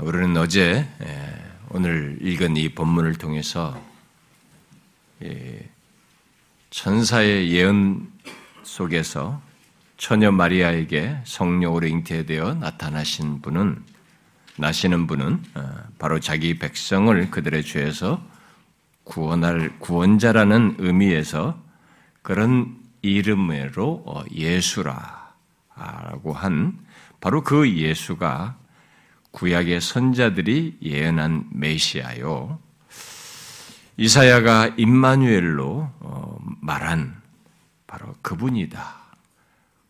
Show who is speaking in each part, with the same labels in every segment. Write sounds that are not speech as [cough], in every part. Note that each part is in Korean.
Speaker 1: 우리는 어제 오늘 읽은 이 본문을 통해서 천사의 예언 속에서 처녀 마리아에게 성령으로 잉태되어 나타나신 분은 나시는 분은 어, 바로 자기 백성을 그들의 죄에서 구원할 구원자라는 의미에서 그런 이름으로 어, 예수라고 한 바로 그 예수가 구약의 선자들이 예언한 메시아요. 이사야가 임마누엘로 어, 말한 바로 그분이다.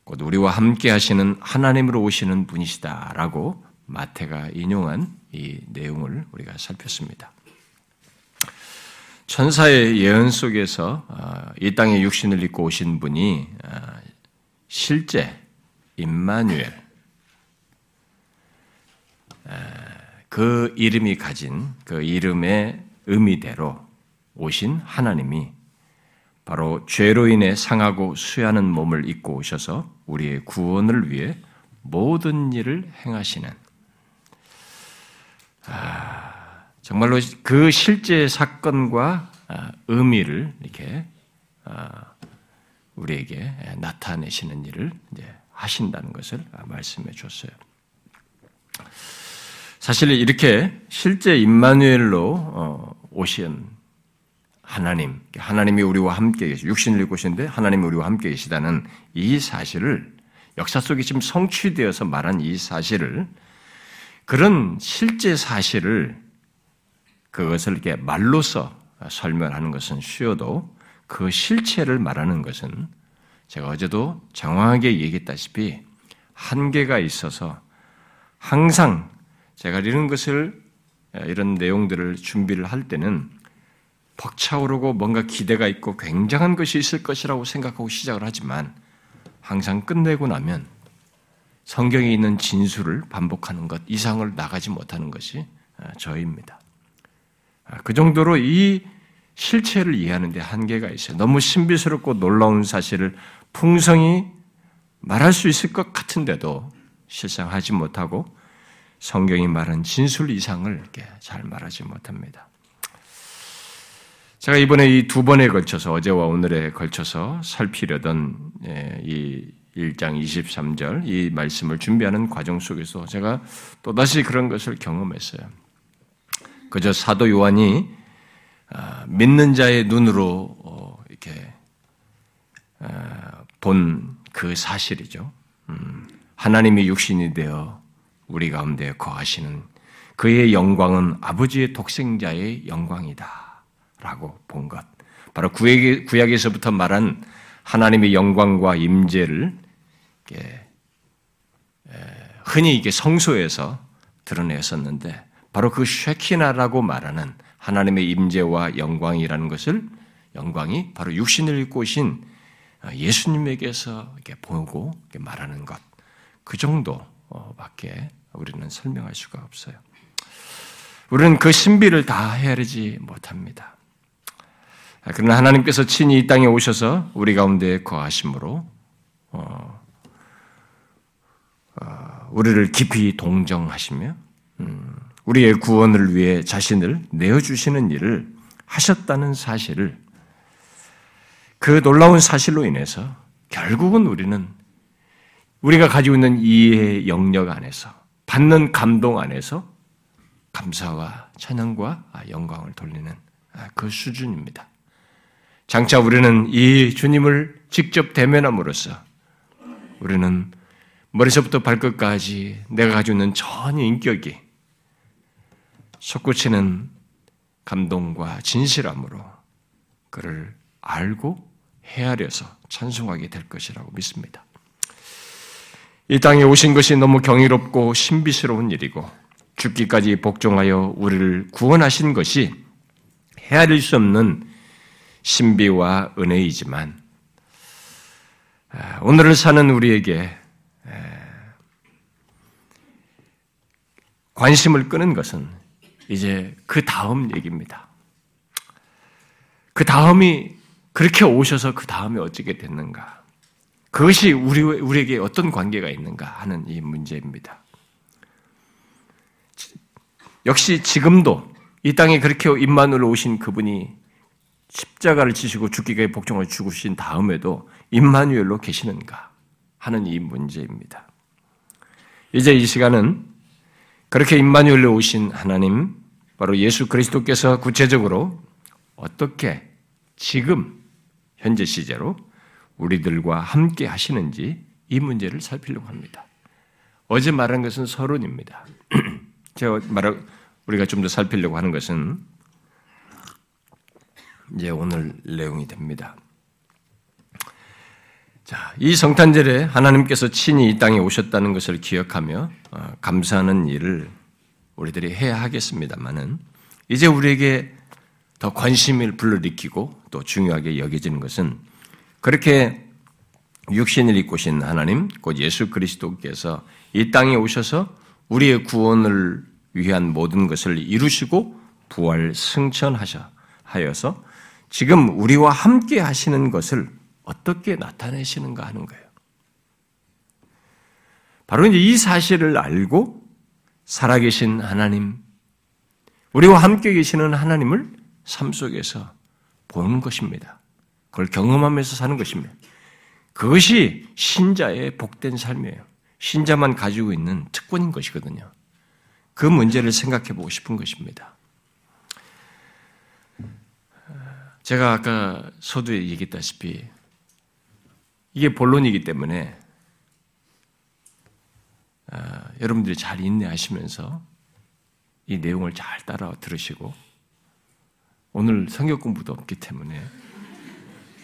Speaker 1: 곧 우리와 함께 하시는 하나님으로 오시는 분이시다라고 마태가 인용한 이 내용을 우리가 살폈습니다. 천사의 예언 속에서 어, 이 땅에 육신을 입고 오신 분이 어, 실제 임마누엘 그 이름이 가진 그 이름의 의미대로 오신 하나님이 바로 죄로 인해 상하고 수야는 몸을 입고 오셔서 우리의 구원을 위해 모든 일을 행하시는 아, 정말로 그 실제 사건과 아, 의미를 이렇게 아, 우리에게 나타내시는 일을 하신다는 것을 말씀해 줬어요. 사실 이렇게 실제 임마누엘로 어, 오신 하나님, 하나님이 우리와 함께 계시, 육신을 입고 계신데 하나님이 우리와 함께 계시다는 이 사실을 역사 속에 지금 성취되어서 말한 이 사실을 그런 실제 사실을 그것을 이렇게 말로서 설명하는 것은 쉬워도 그 실체를 말하는 것은 제가 어제도 장황하게 얘기했다시피 한계가 있어서 항상 제가 이런 것을 이런 내용들을 준비를 할 때는 벅차오르고 뭔가 기대가 있고 굉장한 것이 있을 것이라고 생각하고 시작을 하지만 항상 끝내고 나면 성경에 있는 진술을 반복하는 것 이상을 나가지 못하는 것이 저입니다. 그 정도로 이 실체를 이해하는 데 한계가 있어요. 너무 신비스럽고 놀라운 사실을 풍성히 말할 수 있을 것 같은데도 실상 하지 못하고 성경이 말한 진술 이상을 이렇게 잘 말하지 못합니다. 제가 이번에 이 두 번에 걸쳐서 어제와 오늘에 걸쳐서 살피려던 예, 이 1장 23절 이 말씀을 준비하는 과정 속에서 제가 또다시 그런 것을 경험했어요. 그저 사도 요한이 아, 믿는 자의 눈으로 어, 이렇게 아, 본그 사실이죠. 음, 하나님이 육신이 되어 우리 가운데 거하시는 그의 영광은 아버지의 독생자의 영광이다. 라고 본 것. 바로 구약, 에서부터 말한 하나님의 영광과 임재를 흔히 이게 성소에서 드러냈었는데 바로 그 쉐키나라고 말하는 하나님의 임재와 영광이라는 것을 영광이 바로 육신을 입고 오신 예수님에게서 보고 말하는 것. 그 정도밖에 우리는 설명할 수가 없어요. 우리는 그 신비를 다 헤아리지 못합니다. 그러나 하나님께서 친히 이 땅에 오셔서 우리 가운데 거하심으로 어, 어, 우리를 깊이 동정하시며 음, 우리의 구원을 위해 자신을 내어주시는 일을 하셨다는 사실을 그 놀라운 사실로 인해서 결국은 우리는 우리가 가지고 있는 이해의 영역 안에서 받는 감동 안에서 감사와 찬양과 영광을 돌리는 그 수준입니다. 장차 우리는 이 주님을 직접 대면함으로써 우리는 머리서부터 발끝까지 내가 가지고 있는 전 인격이 솟구치는 감동과 진실함으로 그를 알고 헤아려서 찬송하게 될 것이라고 믿습니다. 이 땅에 오신 것이 너무 경이롭고 신비스러운 일이고 죽기까지 복종하여 우리를 구원하신 것이 헤아릴 수 없는 신비와 은혜이지만 아, 오늘을 사는 우리에게 관심을 끄는 것은 이제 그 다음 얘기입니다. 그 다음이 그렇게 오셔서 그 다음에 어떻게 됐는가? 그것이 우리, 우리에게 어떤 관계가 있는가 하는 이 문제입니다. 역시 지금도 이 땅에 그렇게 임마누엘로 오신 그분이 십자가를 지시고 죽기까지 복종을 죽으신 다음에도 임마누엘로 계시는가 하는 이 문제입니다. 이제 이 시간은 그렇게 임마누엘로 오신 하나님 바로 예수 그리스도께서 구체적으로 어떻게 지금 현재 시제로 우리들과 함께 하시는지 이 문제를 살피려고 합니다. 어제 말한 것은 서론입니다. [clears throat] 제가 말 우리가 좀 더 살피려고 하는 것은 이제 오늘 내용이 됩니다. 자, 이 성탄절에 하나님께서 친히 이 땅에 오셨다는 것을 기억하며 어, 감사하는 일을 우리들이 해야 하겠습니다만은 이제 우리에게 더 관심을 불러일으키고 또 중요하게 여겨지는 것은 그렇게 육신을 입고 오신 하나님, 곧 예수 그리스도께서 이 땅에 오셔서 우리의 구원을 위한 모든 것을 이루시고 부활 승천하셔 하여서 지금 우리와 함께 하시는 것을 어떻게 나타내시는가 하는 거예요. 바로 이제 이 사실을 알고 살아계신 하나님, 우리와 함께 계시는 하나님을 삶 속에서 보는 것입니다. 그걸 경험하면서 사는 것입니다. 그것이 신자의 복된 삶이에요. 신자만 가지고 있는 특권인 것이거든요. 그 문제를 생각해 보고 싶은 것입니다. 제가 아까 서두에 얘기했다시피 이게 본론이기 때문에 아, 여러분들이 잘 인내하시면서 이 내용을 잘 따라 들으시고 오늘 성경 공부도 없기 때문에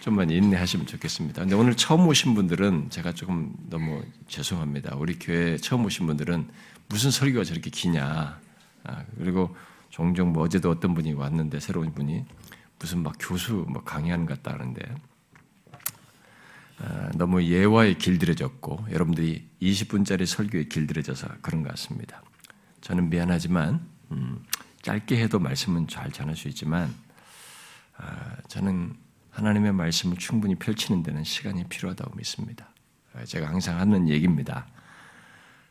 Speaker 1: 좀만 인내하시면 좋겠습니다. 근데 오늘 처음 오신 분들은 제가 조금 너무 죄송합니다. 우리 교회 처음 오신 분들은 무슨 설교가 저렇게 기냐. 아, 그리고 종종 뭐 어제도 어떤 분이 왔는데 새로운 분이 무슨 막 교수 뭐 강의하는 것 같다는데 아, 너무 예화에 길들여졌고 여러분들이 20분짜리 설교에 길들여져서 그런 것 같습니다. 저는 미안하지만 음, 짧게 해도 말씀은 잘 전할 수 있지만 아, 저는 하나님의 말씀을 충분히 펼치는 데는 시간이 필요하다고 믿습니다. 제가 항상 하는 얘기입니다.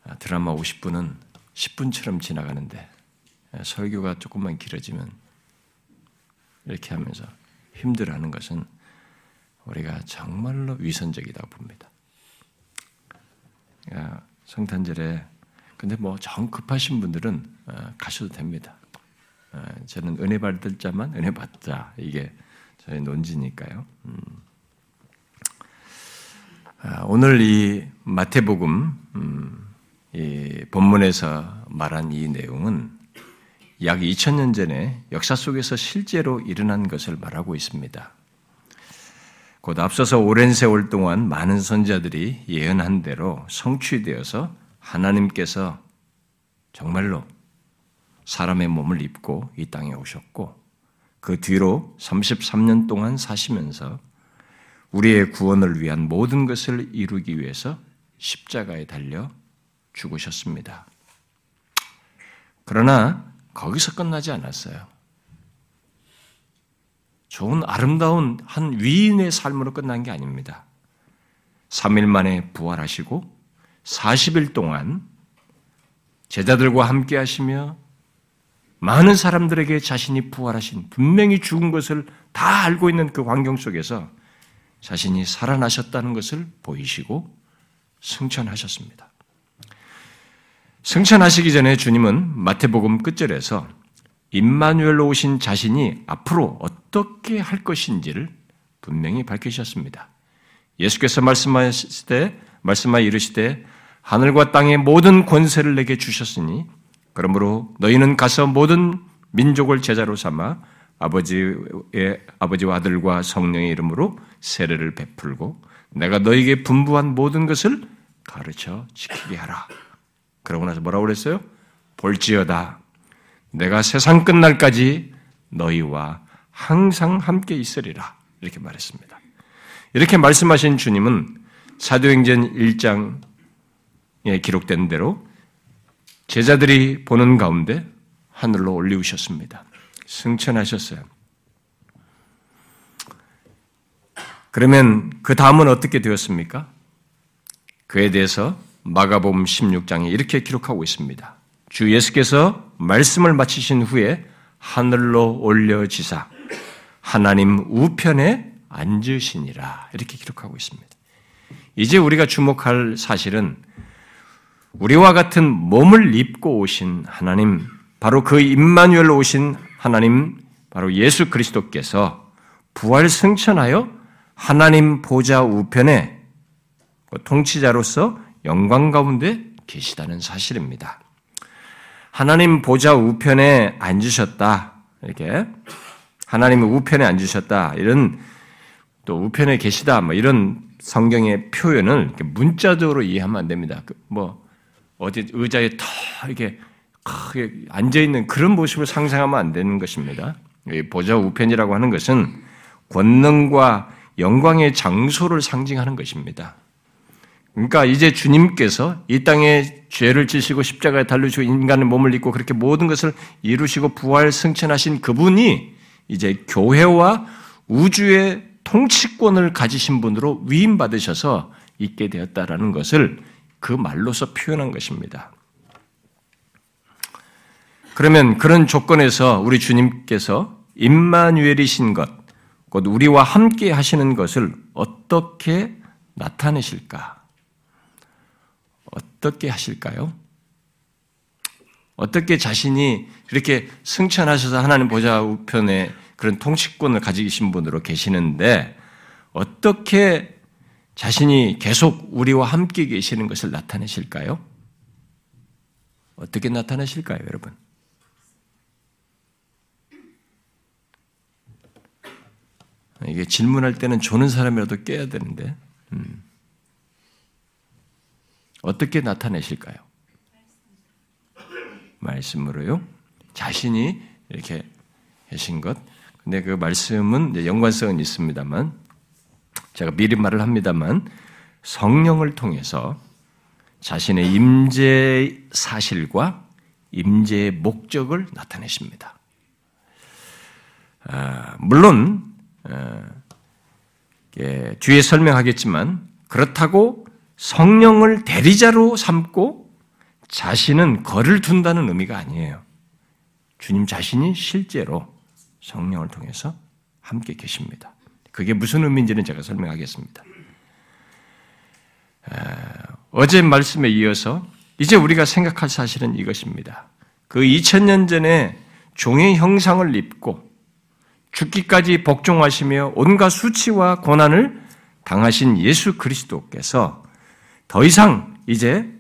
Speaker 1: 아, 드라마 50분은 10분처럼 지나가는데 설교가 조금만 길어지면 이렇게 하면서 힘들어하는 것은 우리가 정말로 위선적이다고 봅니다. 성탄절에 근데 뭐 정 급하신 분들은 어, 가셔도 됩니다. 어, 저는 은혜 받을 자만 은혜 받자 이게 저희 논지니까요. 음. 아, 오늘 이 마태복음 음, 이 본문에서 말한 이 내용은 약 2000년 전에 역사 속에서 실제로 일어난 것을 말하고 있습니다. 곧 앞서서 오랜 세월 동안 많은 선자들이 예언한 대로 성취되어서 하나님께서 정말로 사람의 몸을 입고 이 땅에 오셨고 그 뒤로 33년 동안 사시면서 우리의 구원을 위한 모든 것을 이루기 위해서 십자가에 달려 죽으셨습니다. 그러나 거기서 끝나지 않았어요. 좋은 아름다운 한 위인의 삶으로 끝난 게 아닙니다. 3일 만에 부활하시고 40일 동안 제자들과 함께 하시며 많은 사람들에게 자신이 부활하신 분명히 죽은 것을 다 알고 있는 그 환경 속에서 자신이 살아나셨다는 것을 보이시고 승천하셨습니다. 승천하시기 전에 주님은 마태복음 끝절에서 임마누엘로 오신 자신이 앞으로 어떻게 할 것인지를 분명히 밝히셨습니다. 예수께서 말씀하실 때 말씀하여 이르시되 하늘과 땅의 모든 권세를 내게 주셨으니 그러므로 너희는 가서 모든 민족을 제자로 삼아 아버지의 아버지와 아들과 성령의 이름으로 세례를 베풀고 내가 너에게 분부한 모든 것을 가르쳐 지키게 하라. 그러고 나서 뭐라고 그랬어요? 볼지어다. 내가 세상 끝날까지 너희와 항상 함께 있으리라. 이렇게 말했습니다. 이렇게 말씀하신 주님은 사도행전 1장에 기록된 대로 제자들이 보는 가운데 하늘로 올리우셨습니다. 승천하셨어요. 그러면 그 다음은 어떻게 되었습니까? 그에 대해서 마가복음 16장에 이렇게 기록하고 있습니다. 주 예수께서 말씀을 마치신 후에 하늘로 올려지사 하나님 우편에 앉으시니라 이렇게 기록하고 있습니다. 이제 우리가 주목할 사실은 우리와 같은 몸을 입고 오신 하나님, 바로 그 임마누엘로 오신 하나님, 바로 예수 그리스도께서 부활 승천하여 하나님 보좌 우편에 통치자로서 영광 가운데 계시다는 사실입니다. 하나님 보좌 우편에 앉으셨다. 이렇게 하나님 우편에 앉으셨다. 이런 또 우편에 계시다. 뭐 이런 성경의 표현을 문자적으로 이해하면 안 됩니다. 그뭐 어디 의자에 더 이렇게 크게 앉아 있는 그런 모습을 상상하면 안 되는 것입니다. 보좌 우편이라고 하는 것은 권능과 영광의 장소를 상징하는 것입니다. 그러니까 이제 주님께서 이 땅에 죄를 지시고 십자가에 달리시고 인간의 몸을 입고 그렇게 모든 것을 이루시고 부활 승천하신 그분이 이제 교회와 우주의 통치권을 가지신 분으로 위임받으셔서 있게 되었다라는 것을 그 말로서 표현한 것입니다. 그러면 그런 조건에서 우리 주님께서 임마누엘이신 것, 곧 우리와 함께 하시는 것을 어떻게 나타내실까? 어떻게 하실까요? 어떻게 자신이 그렇게 승천하셔서 하나님 보좌 우편에 그런 통치권을 가지신 분으로 계시는데 어떻게 자신이 계속 우리와 함께 계시는 것을 나타내실까요? 어떻게 나타내실까요, 여러분? 이게 질문할 때는 조는 사람이라도 깨야 되는데, 음. 어떻게 나타내실까요? 말씀으로요. 자신이 이렇게 계신 것. 근데 그 말씀은 연관성은 있습니다만, 제가 미리 말을 합니다만, 성령을 통해서 자신의 임재 사실과 임재의 목적을 나타내십니다. 아, 물론 예, 뒤에 설명하겠지만 그렇다고 성령을 대리자로 삼고 자신은 거를 둔다는 의미가 아니에요. 주님 자신이 실제로 성령을 통해서 함께 계십니다. 그게 무슨 의미인지는 제가 설명하겠습니다. 어제 말씀에 이어서 이제 우리가 생각할 사실은 이것입니다. 그 2000년 전에 종의 형상을 입고 죽기까지 복종하시며 온갖 수치와 고난을 당하신 예수 그리스도께서 더 이상 이제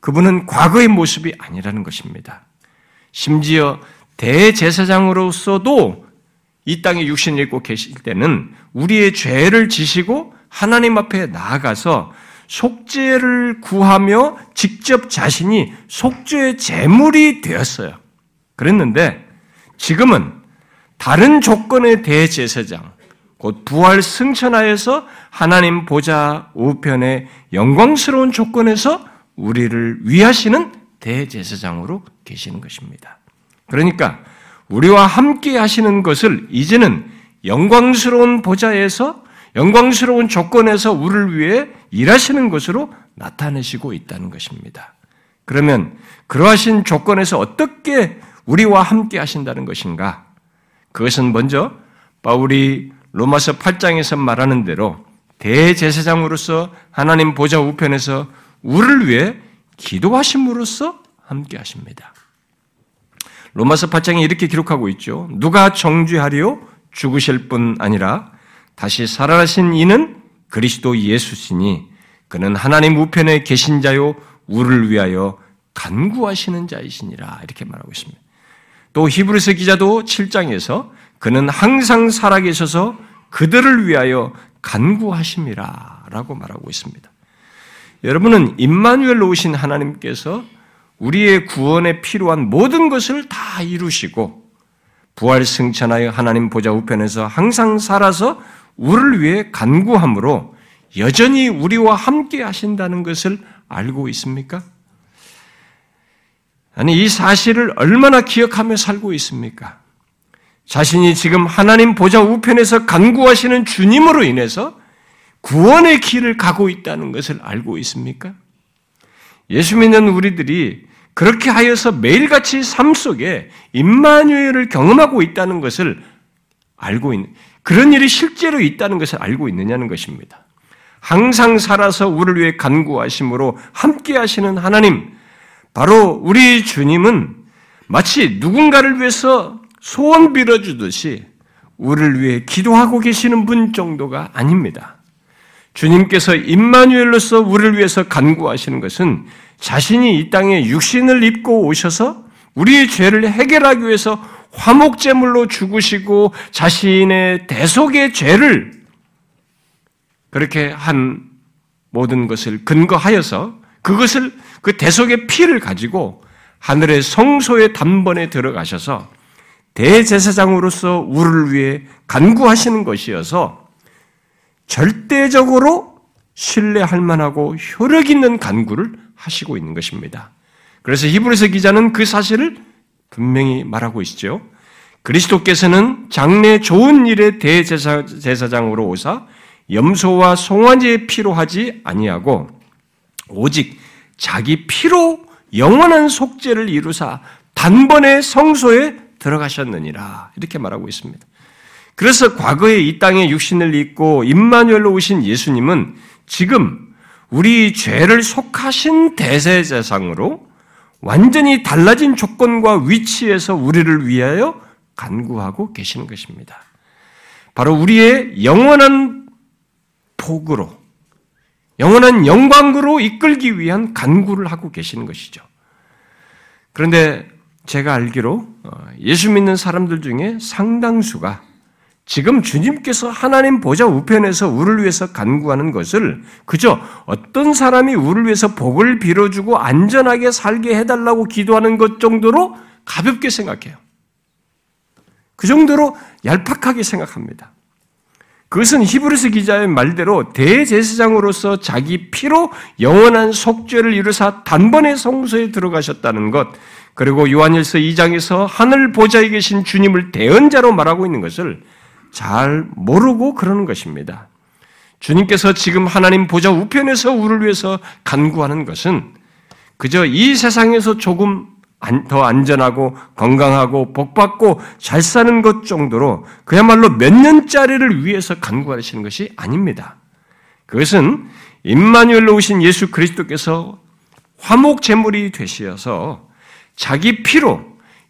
Speaker 1: 그분은 과거의 모습이 아니라는 것입니다. 심지어 대제사장으로서도 이 땅에 육신을 입고 계실 때는 우리의 죄를 지시고 하나님 앞에 나아가서 속죄를 구하며 직접 자신이 속죄의 제물이 되었어요. 그랬는데 지금은 다른 조건의 대제사장, 곧 부활 승천하여서 하나님 보좌 우편의 영광스러운 조건에서 우리를 위하시는 대제사장으로 계시는 것입니다. 그러니까 우리와 함께 하시는 것을 이제는 영광스러운 보좌에서 영광스러운 조건에서 우리를 위해 일하시는 것으로 나타내시고 있다는 것입니다. 그러면 그러하신 조건에서 어떻게 우리와 함께 하신다는 것인가? 그것은 먼저 바울이 로마서 8장에서 말하는 대로 대제사장으로서 하나님 보좌 우편에서 우리를 위해 기도하심으로써 함께 하십니다. 로마서 8장에 이렇게 기록하고 있죠. 누가 정죄하리요? 죽으실 뿐 아니라 다시 살아나신 이는 그리스도 예수시니 그는 하나님 우편에 계신 자요 우리를 위하여 간구하시는 자이시니라 이렇게 말하고 있습니다. 또 히브리서 기자도 7장에서 그는 항상 살아계셔서 그들을 위하여 간구하심이라 라고 말하고 있습니다. 여러분은 임마누엘로 오신 하나님께서 우리의 구원에 필요한 모든 것을 다 이루시고 부활 승천하여 하나님 보좌 우편에서 항상 살아서 우리를 위해 간구함으로 여전히 우리와 함께 하신다는 것을 알고 있습니까? 아니, 이 사실을 얼마나 기억하며 살고 있습니까? 자신이 지금 하나님 보좌 우편에서 간구하시는 주님으로 인해서 구원의 길을 가고 있다는 것을 알고 있습니까? 예수 믿는 우리들이 그렇게 하여서 매일같이 삶 속에 임마누엘을 경험하고 있다는 것을 알고 있는 그런 일이 실제로 있다는 것을 알고 있느냐는 것입니다. 항상 살아서 우리를 위해 간구하심으로 함께 하시는 하나님, 바로 우리 주님은 마치 누군가를 위해서 소원 빌어주듯이 우리를 위해 기도하고 계시는 분 정도가 아닙니다. 주님께서 임마누엘로서 우리를 위해서 간구하시는 것은 자신이 이 땅에 육신을 입고 오셔서 우리의 죄를 해결하기 위해서 화목제물로 죽으시고 자신의 대속의 죄를 그렇게 한 모든 것을 근거하여서 그것을 그 대속의 피를 가지고 하늘의 성소의 단번에 들어가셔서 대제사장으로서 우리를 위해 간구하시는 것이어서 절대적으로 신뢰할 만하고 효력 있는 간구를 하시고 있는 것입니다. 그래서 히브리서 기자는 그 사실을 분명히 말하고 있죠. 그리스도께서는 장래 좋은 일의 대제사장으로 오사 염소와 송아지의 피로 하지 아니하고 오직 자기 피로 영원한 속죄를 이루사 단번에 성소에 들어가셨느니라 이렇게 말하고 있습니다. 그래서 과거에 이 땅에 육신을 입고 임마누엘로 오신 예수님은 지금 우리 죄를 속하신 대세제상으로 완전히 달라진 조건과 위치에서 우리를 위하여 간구하고 계시는 것입니다. 바로 우리의 영원한 복으로, 영원한 영광으로 이끌기 위한 간구를 하고 계시는 것이죠. 그런데 제가 알기로 어, 예수 믿는 사람들 중에 상당수가 지금 주님께서 하나님 보좌 우편에서 우리를 위해서 간구하는 것을 그저 어떤 사람이 우리를 위해서 복을 빌어주고 안전하게 살게 해달라고 기도하는 것 정도로 가볍게 생각해요. 그 정도로 얄팍하게 생각합니다. 그것은 히브리스 기자의 말대로 대제사장으로서 자기 피로 영원한 속죄를 이루사 단번에 성소에 들어가셨다는 것, 그리고 요한일서 2장에서 하늘 보좌에 계신 주님을 대언자로 말하고 있는 것을 잘 모르고 그러는 것입니다. 주님께서 지금 하나님 보좌 우편에서 우리를 위해서 간구하는 것은 그저 이 세상에서 조금 더 안전하고 건강하고 복받고 잘 사는 것 정도로 그야말로 몇 년짜리를 위해서 간구하시는 것이 아닙니다. 그것은 임마누엘로 오신 예수 그리스도께서 화목 제물이 되시어서 자기 피로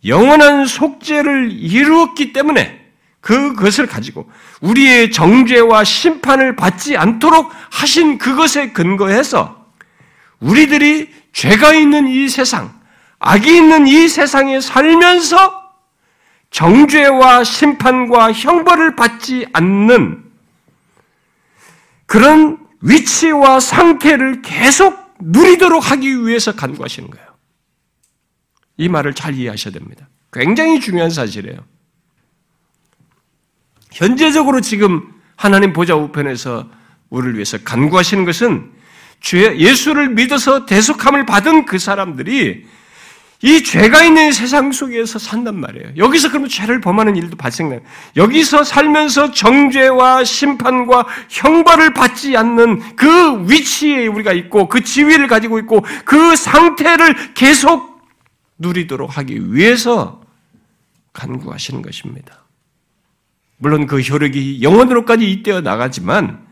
Speaker 1: 영원한 속죄를 이루었기 때문에 그것을 가지고 우리의 정죄와 심판을 받지 않도록 하신 그것에 근거해서 우리들이 죄가 있는 이 세상, 악이 있는 이 세상에 살면서 정죄와 심판과 형벌을 받지 않는 그런 위치와 상태를 계속 누리도록 하기 위해서 간구하시는 거예요. 이 말을 잘 이해하셔야 됩니다. 굉장히 중요한 사실이에요. 현재적으로 지금 하나님 보좌 우편에서 우리를 위해서 간구하시는 것은 죄, 예수를 믿어서 대속함을 받은 그 사람들이 이 죄가 있는 세상 속에서 산단 말이에요. 여기서 그러면 죄를 범하는 일도 발생나요. 여기서 살면서 정죄와 심판과 형벌을 받지 않는 그 위치에 우리가 있고 그 지위를 가지고 있고 그 상태를 계속 누리도록 하기 위해서 간구하시는 것입니다. 물론 그 효력이 영원으로까지 이때어 나가지만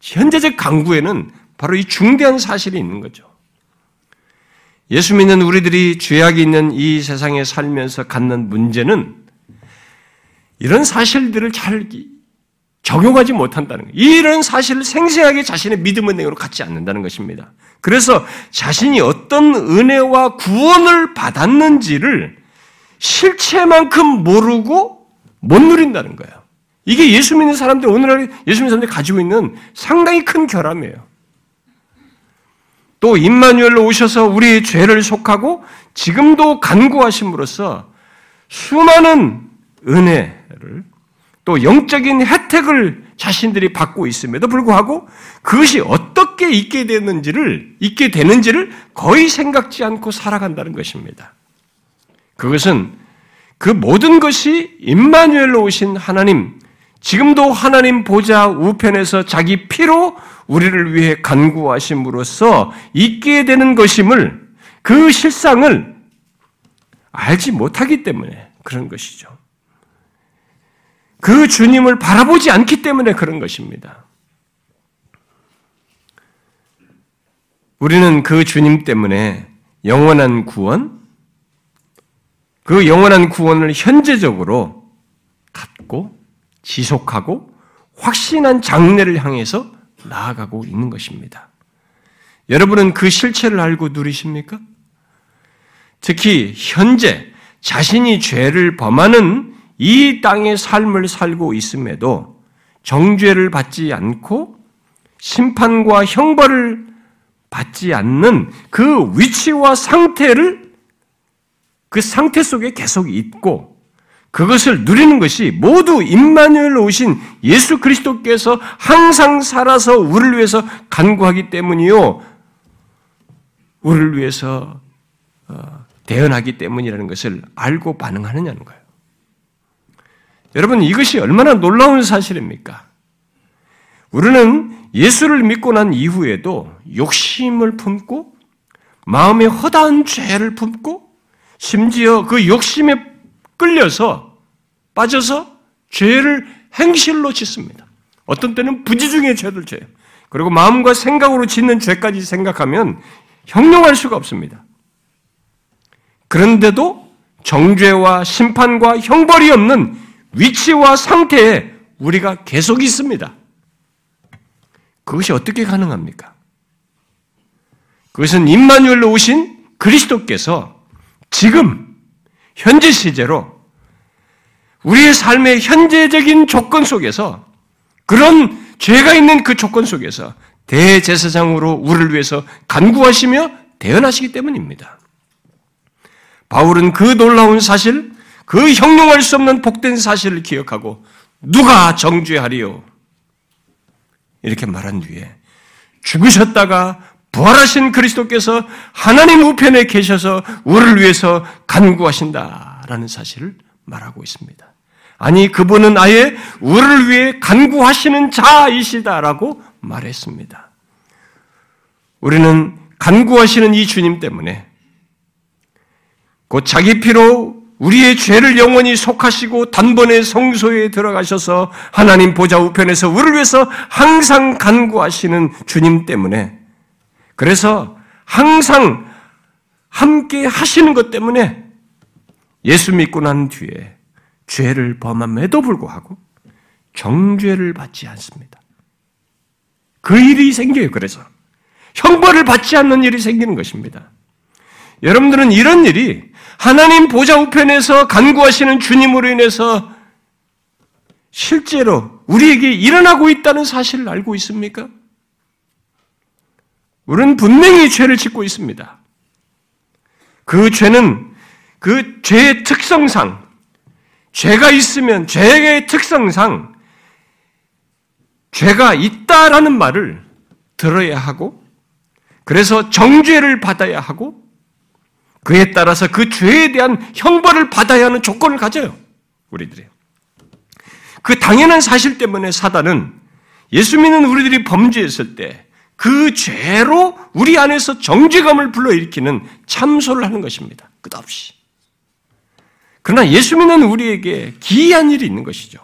Speaker 1: 현재적 강구에는 바로 이 중대한 사실이 있는 거죠. 예수 믿는 우리들이 죄악이 있는 이 세상에 살면서 갖는 문제는 이런 사실들을 잘 적용하지 못한다는 거예요. 이런 사실을 생생하게 자신의 믿음의 내용으로 갖지 않는다는 것입니다. 그래서 자신이 어떤 은혜와 구원을 받았는지를 실체만큼 모르고 못 누린다는 거예요. 이게 예수 믿는 사람들, 오늘날 예수 믿는 사람들이 가지고 있는 상당히 큰 결함이에요. 또 임마누엘로 오셔서 우리의 죄를 속하고 지금도 간구하심으로써 수많은 은혜를 또 영적인 혜택을 자신들이 받고 있음에도 불구하고 그것이 어떻게 있게 되는지를 있게 되는지를 거의 생각지 않고 살아간다는 것입니다. 그것은 그 모든 것이 임마누엘로 오신 하나님 지금도 하나님 보좌 우편에서 자기 피로 우리를 위해 간구하심으로써 있게 되는 것임을 그 실상을 알지 못하기 때문에 그런 것이죠. 그 주님을 바라보지 않기 때문에 그런 것입니다. 우리는 그 주님 때문에 영원한 구원, 그 영원한 구원을 현재적으로 갖고 지속하고 확신한 장래를 향해서 나아가고 있는 것입니다. 여러분은 그 실체를 알고 누리십니까? 특히 현재 자신이 죄를 범하는 이 땅의 삶을 살고 있음에도 정죄를 받지 않고 심판과 형벌을 받지 않는 그 위치와 상태를 그 상태 속에 계속 있고 그것을 누리는 것이 모두 임마누엘 오신 예수 그리스도께서 항상 살아서 우리를 위해서 간구하기 때문이요. 우리를 위해서 어, 대언하기 때문이라는 것을 알고 반응하느냐는 거예요. 여러분 이것이 얼마나 놀라운 사실입니까? 우리는 예수를 믿고 난 이후에도 욕심을 품고 마음에 허다한 죄를 품고 심지어 그 욕심에 끌려서 빠져서 죄를 행실로 짓습니다. 어떤 때는 부지중의 죄를 죄요. 그리고 마음과 생각으로 짓는 죄까지 생각하면 형용할 수가 없습니다. 그런데도 정죄와 심판과 형벌이 없는 위치와 상태에 우리가 계속 있습니다. 그것이 어떻게 가능합니까? 그것은 임마누엘로 오신 그리스도께서 지금 현재 시제로 우리의 삶의 현재적인 조건 속에서 그런 죄가 있는 그 조건 속에서 대제사장으로 우리를 위해서 간구하시며 대언하시기 때문입니다. 바울은 그 놀라운 사실, 그 형용할 수 없는 복된 사실을 기억하고 누가 정죄하리요? 이렇게 말한 뒤에 죽으셨다가 부활하신 그리스도께서 하나님 우편에 계셔서 우리를 위해서 간구하신다라는 사실을 말하고 있습니다. 아니 그분은 아예 우리를 위해 간구하시는 자이시다라고 말했습니다. 우리는 간구하시는 이 주님 때문에 곧 자기 피로 우리의 죄를 영원히 속하시고 단번에 성소에 들어가셔서 하나님 보좌 우편에서 우리를 위해서 항상 간구하시는 주님 때문에 그래서 항상 함께 하시는 것 때문에 예수 믿고 난 뒤에 죄를 범함에도 불구하고 정죄를 받지 않습니다. 그 일이 생겨요, 그래서. 형벌을 받지 않는 일이 생기는 것입니다. 여러분들은 이런 일이 하나님 보좌 우편에서 간구하시는 주님으로 인해서 실제로 우리에게 일어나고 있다는 사실을 알고 있습니까? 우리는 분명히 죄를 짓고 있습니다. 그 죄는 그 죄의 특성상, 죄가 있으면 죄의 특성상, 죄가 있다라는 말을 들어야 하고, 그래서 정죄를 받아야 하고, 그에 따라서 그 죄에 대한 형벌을 받아야 하는 조건을 가져요. 우리들이. 그 당연한 사실 때문에 사단은 예수 믿는 우리들이 범죄했을 때 그 죄로 우리 안에서 정죄감을 불러일으키는 참소를 하는 것입니다. 끝없이. 그러나 예수 믿는 우리에게 기이한 일이 있는 것이죠.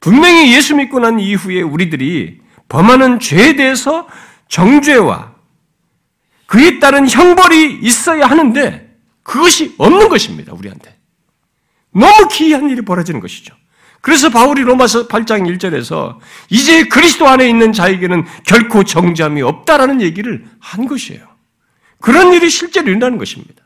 Speaker 1: 분명히 예수 믿고 난 이후에 우리들이 범하는 죄에 대해서 정죄와 그에 따른 형벌이 있어야 하는데 그것이 없는 것입니다. 우리한테. 너무 기이한 일이 벌어지는 것이죠. 그래서 바울이 로마서 8장 1절에서 이제 그리스도 안에 있는 자에게는 결코 정죄함이 없다라는 얘기를 한 것이에요. 그런 일이 실제로 일어나는 것입니다.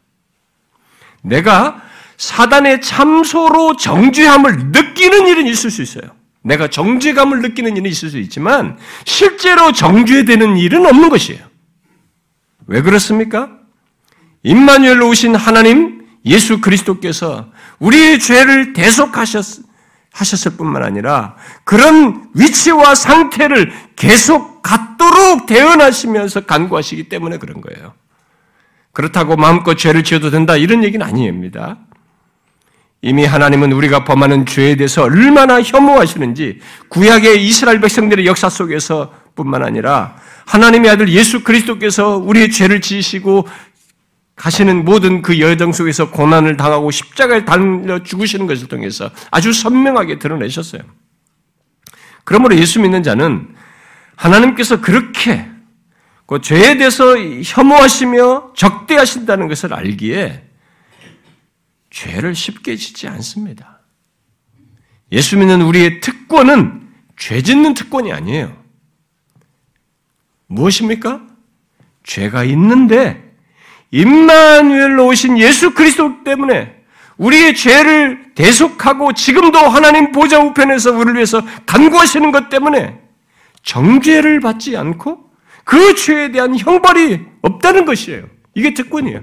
Speaker 1: 내가 사단의 참소로 정죄함을 느끼는 일은 있을 수 있어요. 내가 정죄감을 느끼는 일은 있을 수 있지만 실제로 정죄되는 일은 없는 것이에요. 왜 그렇습니까? 임마누엘로 오신 하나님 예수 그리스도께서 우리의 죄를 대속하셨 하셨을 뿐만 아니라 그런 위치와 상태를 계속 갖도록 대언하시면서 간구하시기 때문에 그런 거예요. 그렇다고 마음껏 죄를 지어도 된다 이런 얘기는 아니입니다. 이미 하나님은 우리가 범하는 죄에 대해서 얼마나 혐오하시는지 구약의 이스라엘 백성들의 역사 속에서 뿐만 아니라 하나님의 아들 예수 그리스도께서 우리의 죄를 지으시고 가시는 모든 그 여정 속에서 고난을 당하고 십자가에 달려 죽으시는 것을 통해서 아주 선명하게 드러내셨어요. 그러므로 예수 믿는 자는 하나님께서 그렇게 그 죄에 대해서 혐오하시며 적대하신다는 것을 알기에 죄를 쉽게 짓지 않습니다. 예수 믿는 우리의 특권은 죄 짓는 특권이 아니에요. 무엇입니까? 죄가 있는데 임마누엘로 오신 예수 그리스도 때문에 우리의 죄를 대속하고 지금도 하나님 보좌 우편에서 우리를 위해서 간구하시는 것 때문에 정죄를 받지 않고 그 죄에 대한 형벌이 없다는 것이에요. 이게 특권이에요.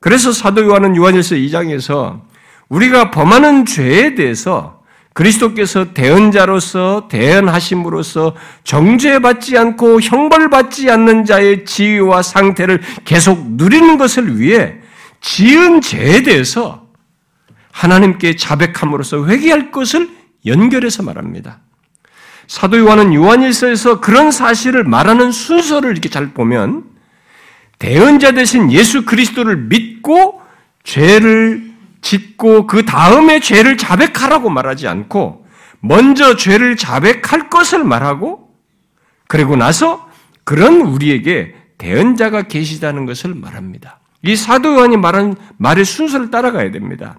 Speaker 1: 그래서 사도 요한은 요한일서 2장에서 우리가 범하는 죄에 대해서 그리스도께서 대언자로서 대언하심으로써 정죄받지 않고 형벌받지 않는 자의 지위와 상태를 계속 누리는 것을 위해 지은 죄에 대해서 하나님께 자백함으로써 회개할 것을 연결해서 말합니다. 사도 요한은 요한일서에서 그런 사실을 말하는 순서를 이렇게 잘 보면 대언자 대신 예수 그리스도를 믿고 죄를 짓고 그 다음에 죄를 자백하라고 말하지 않고 먼저 죄를 자백할 것을 말하고 그리고 나서 그런 우리에게 대언자가 계시다는 것을 말합니다. 이 사도 요한이 말한 말의 순서를 따라가야 됩니다.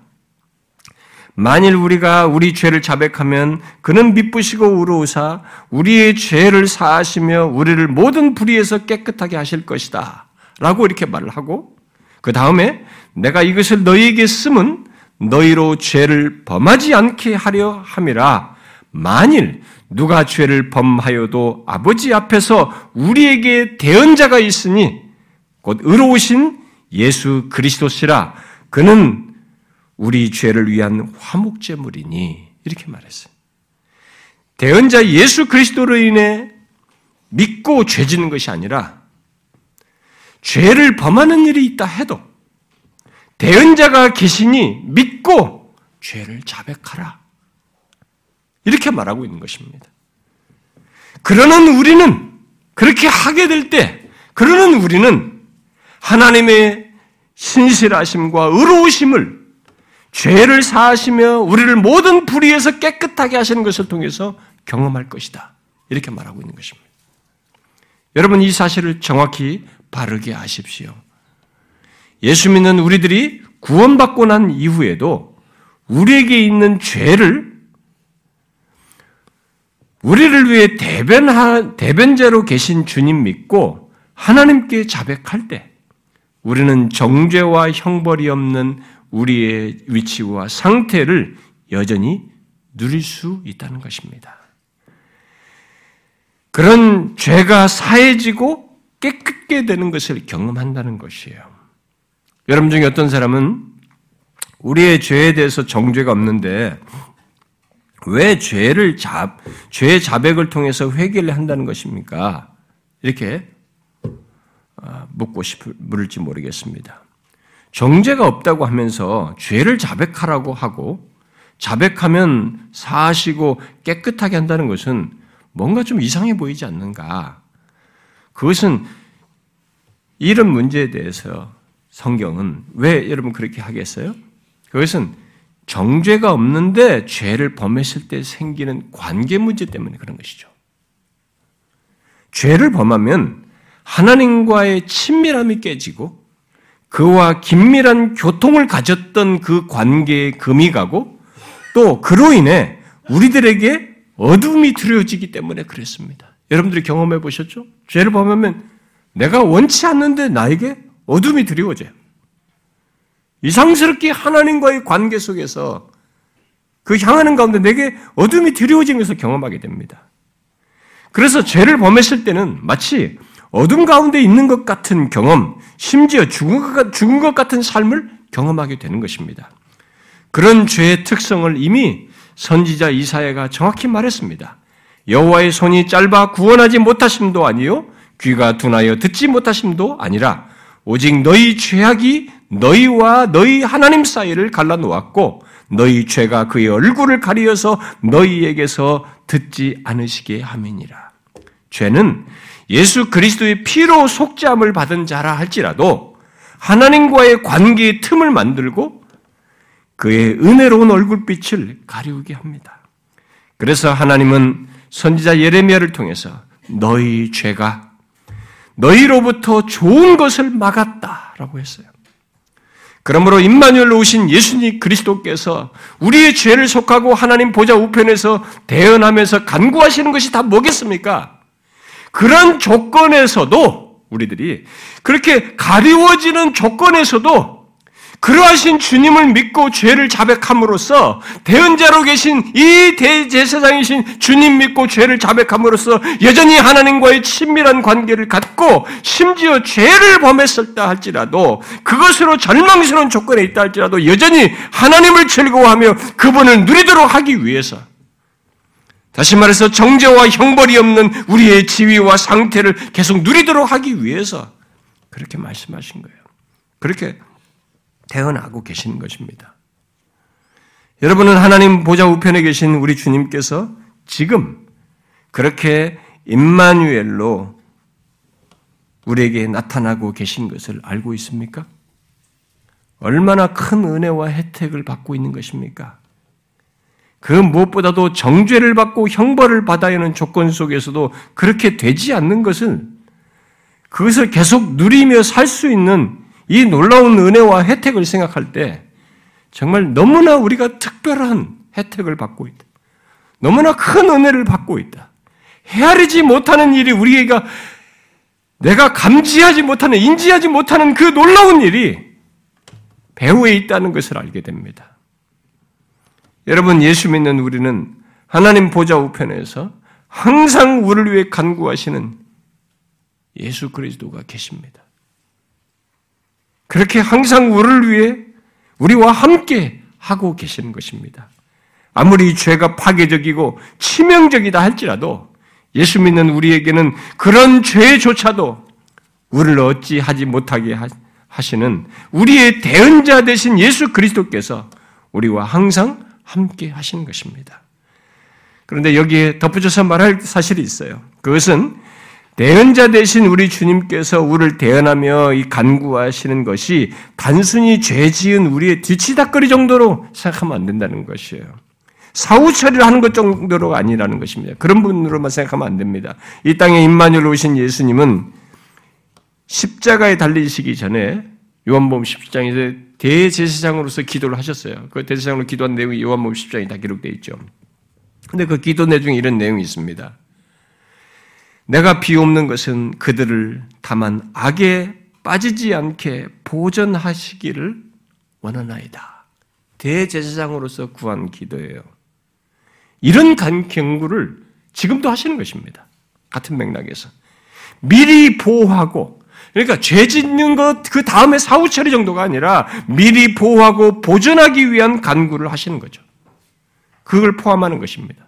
Speaker 1: 만일 우리가 우리 죄를 자백하면 그는 미쁘시고 우로우사 우리의 죄를 사하시며 우리를 모든 불의에서 깨끗하게 하실 것이다. 라고 이렇게 말을 하고 그 다음에 내가 이것을 너희에게 쓰면 너희로 죄를 범하지 않게 하려 함이라. 만일 누가 죄를 범하여도 아버지 앞에서 우리에게 대언자가 있으니 곧 의로우신 예수 그리스도시라 그는 우리 죄를 위한 화목제물이니 이렇게 말했어요. 대언자 예수 그리스도로 인해 믿고 죄 짓는 것이 아니라 죄를 범하는 일이 있다 해도 대언자가 계시니 믿고 죄를 자백하라. 이렇게 말하고 있는 것입니다. 그러는 우리는 그렇게 하게 될 때, 그러는 우리는 하나님의 신실하심과 의로우심을 죄를 사하시며 우리를 모든 불의에서 깨끗하게 하시는 것을 통해서 경험할 것이다. 이렇게 말하고 있는 것입니다. 여러분 이 사실을 정확히 바르게 아십시오. 예수 믿는 우리들이 구원받고 난 이후에도 우리에게 있는 죄를 우리를 위해 대변하, 대변자로 계신 주님 믿고 하나님께 자백할 때 우리는 정죄와 형벌이 없는 우리의 위치와 상태를 여전히 누릴 수 있다는 것입니다. 그런 죄가 사해지고 깨끗게 되는 것을 경험한다는 것이에요. 여러분 중에 어떤 사람은 우리의 죄에 대해서 정죄가 없는데 왜 죄를 잡, 죄의 자백을 통해서 회개를 한다는 것입니까? 이렇게 아, 묻고 싶을, 물을지 모르겠습니다. 정죄가 없다고 하면서 죄를 자백하라고 하고 자백하면 사하시고 깨끗하게 한다는 것은 뭔가 좀 이상해 보이지 않는가? 그것은 이런 문제에 대해서 성경은 왜 여러분 그렇게 하겠어요? 그것은 정죄가 없는데 죄를 범했을 때 생기는 관계 문제 때문에 그런 것이죠. 죄를 범하면 하나님과의 친밀함이 깨지고 그와 긴밀한 교통을 가졌던 그 관계에 금이 가고 또 그로 인해 우리들에게 어둠이 들여지기 때문에 그랬습니다. 여러분들이 경험해 보셨죠? 죄를 범하면 내가 원치 않는데 나에게 어둠이 드리워져요. 이상스럽게 하나님과의 관계 속에서 그 향하는 가운데 내게 어둠이 드리워진 것을 경험하게 됩니다. 그래서 죄를 범했을 때는 마치 어둠 가운데 있는 것 같은 경험, 심지어 죽은 것, 같은 삶을 경험하게 되는 것입니다. 그런 죄의 특성을 이미 선지자 이사야가 정확히 말했습니다. 여호와의 손이 짧아 구원하지 못하심도 아니요 귀가 둔하여 듣지 못하심도 아니라 오직 너희 죄악이 너희와 너희 하나님 사이를 갈라놓았고 너희 죄가 그의 얼굴을 가리어서 너희에게서 듣지 않으시게 함이니라. 죄는 예수 그리스도의 피로 속죄함을 받은 자라 할지라도 하나님과의 관계의 틈을 만들고 그의 은혜로운 얼굴빛을 가리우게 합니다. 그래서 하나님은 선지자 예레미야를 통해서 너희 죄가 너희로부터 좋은 것을 막았다라고 했어요. 그러므로 임마누엘로 오신 예수님 그리스도께서 우리의 죄를 속하고 하나님 보좌 우편에서 대언하면서 간구하시는 것이 다 뭐겠습니까? 그런 조건에서도 우리들이 그렇게 가리워지는 조건에서도 그러하신 주님을 믿고 죄를 자백함으로써 대언자로 계신 이 대제사장이신 주님 믿고 죄를 자백함으로써 여전히 하나님과의 친밀한 관계를 갖고 심지어 죄를 범했었다 할지라도 그것으로 절망스러운 조건에 있다 할지라도 여전히 하나님을 즐거워하며 그분을 누리도록 하기 위해서 다시 말해서 정죄와 형벌이 없는 우리의 지위와 상태를 계속 누리도록 하기 위해서 그렇게 말씀하신 거예요. 그렇게 태어나고 계시는 것입니다. 여러분은 하나님 보좌 우편에 계신 우리 주님께서 지금 그렇게 임마누엘로 우리에게 나타나고 계신 것을 알고 있습니까? 얼마나 큰 은혜와 혜택을 받고 있는 것입니까? 그 무엇보다도 정죄를 받고 형벌을 받아야 하는 조건 속에서도 그렇게 되지 않는 것은 그것을 계속 누리며 살 수 있는 이 놀라운 은혜와 혜택을 생각할 때 정말 너무나 우리가 특별한 혜택을 받고 있다. 너무나 큰 은혜를 받고 있다. 헤아리지 못하는 일이 우리가 내가 감지하지 못하는, 인지하지 못하는 그 놀라운 일이 배후에 있다는 것을 알게 됩니다. 여러분, 예수 믿는 우리는 하나님 보좌 우편에서 항상 우리를 위해 간구하시는 예수 그리스도가 계십니다. 그렇게 항상 우리를 위해 우리와 함께 하고 계시는 것입니다. 아무리 죄가 파괴적이고 치명적이다 할지라도 예수 믿는 우리에게는 그런 죄조차도 우리를 어찌 하지 못하게 하시는 우리의 대언자 되신 예수 그리스도께서 우리와 항상 함께 하시는 것입니다. 그런데 여기에 덧붙여서 말할 사실이 있어요. 그것은 대언자 대신 우리 주님께서 우리를 대언하며 이 간구하시는 것이 단순히 죄 지은 우리의 뒤치다거리 정도로 생각하면 안 된다는 것이에요. 사후 처리를 하는 것 정도로가 아니라는 것입니다. 그런 분으로만 생각하면 안 됩니다. 이 땅에 임마누엘 오신 예수님은 십자가에 달리시기 전에 요한복음 10장에서 대제사장으로서 기도를 하셨어요. 그 대제사장으로 기도한 내용이 요한복음 10장에 다 기록되어 있죠. 근데 그 기도 내중에 이런 내용이 있습니다. 내가 비옵는 것은 그들을 다만 악에 빠지지 않게 보전하시기를 원하나이다. 대제사장으로서 구한 기도예요. 이런 경구를 지금도 하시는 것입니다. 같은 맥락에서. 미리 보호하고, 그러니까 죄 짓는 것, 그 다음에 사후 처리 정도가 아니라 미리 보호하고 보존하기 위한 간구를 하시는 거죠. 그걸 포함하는 것입니다.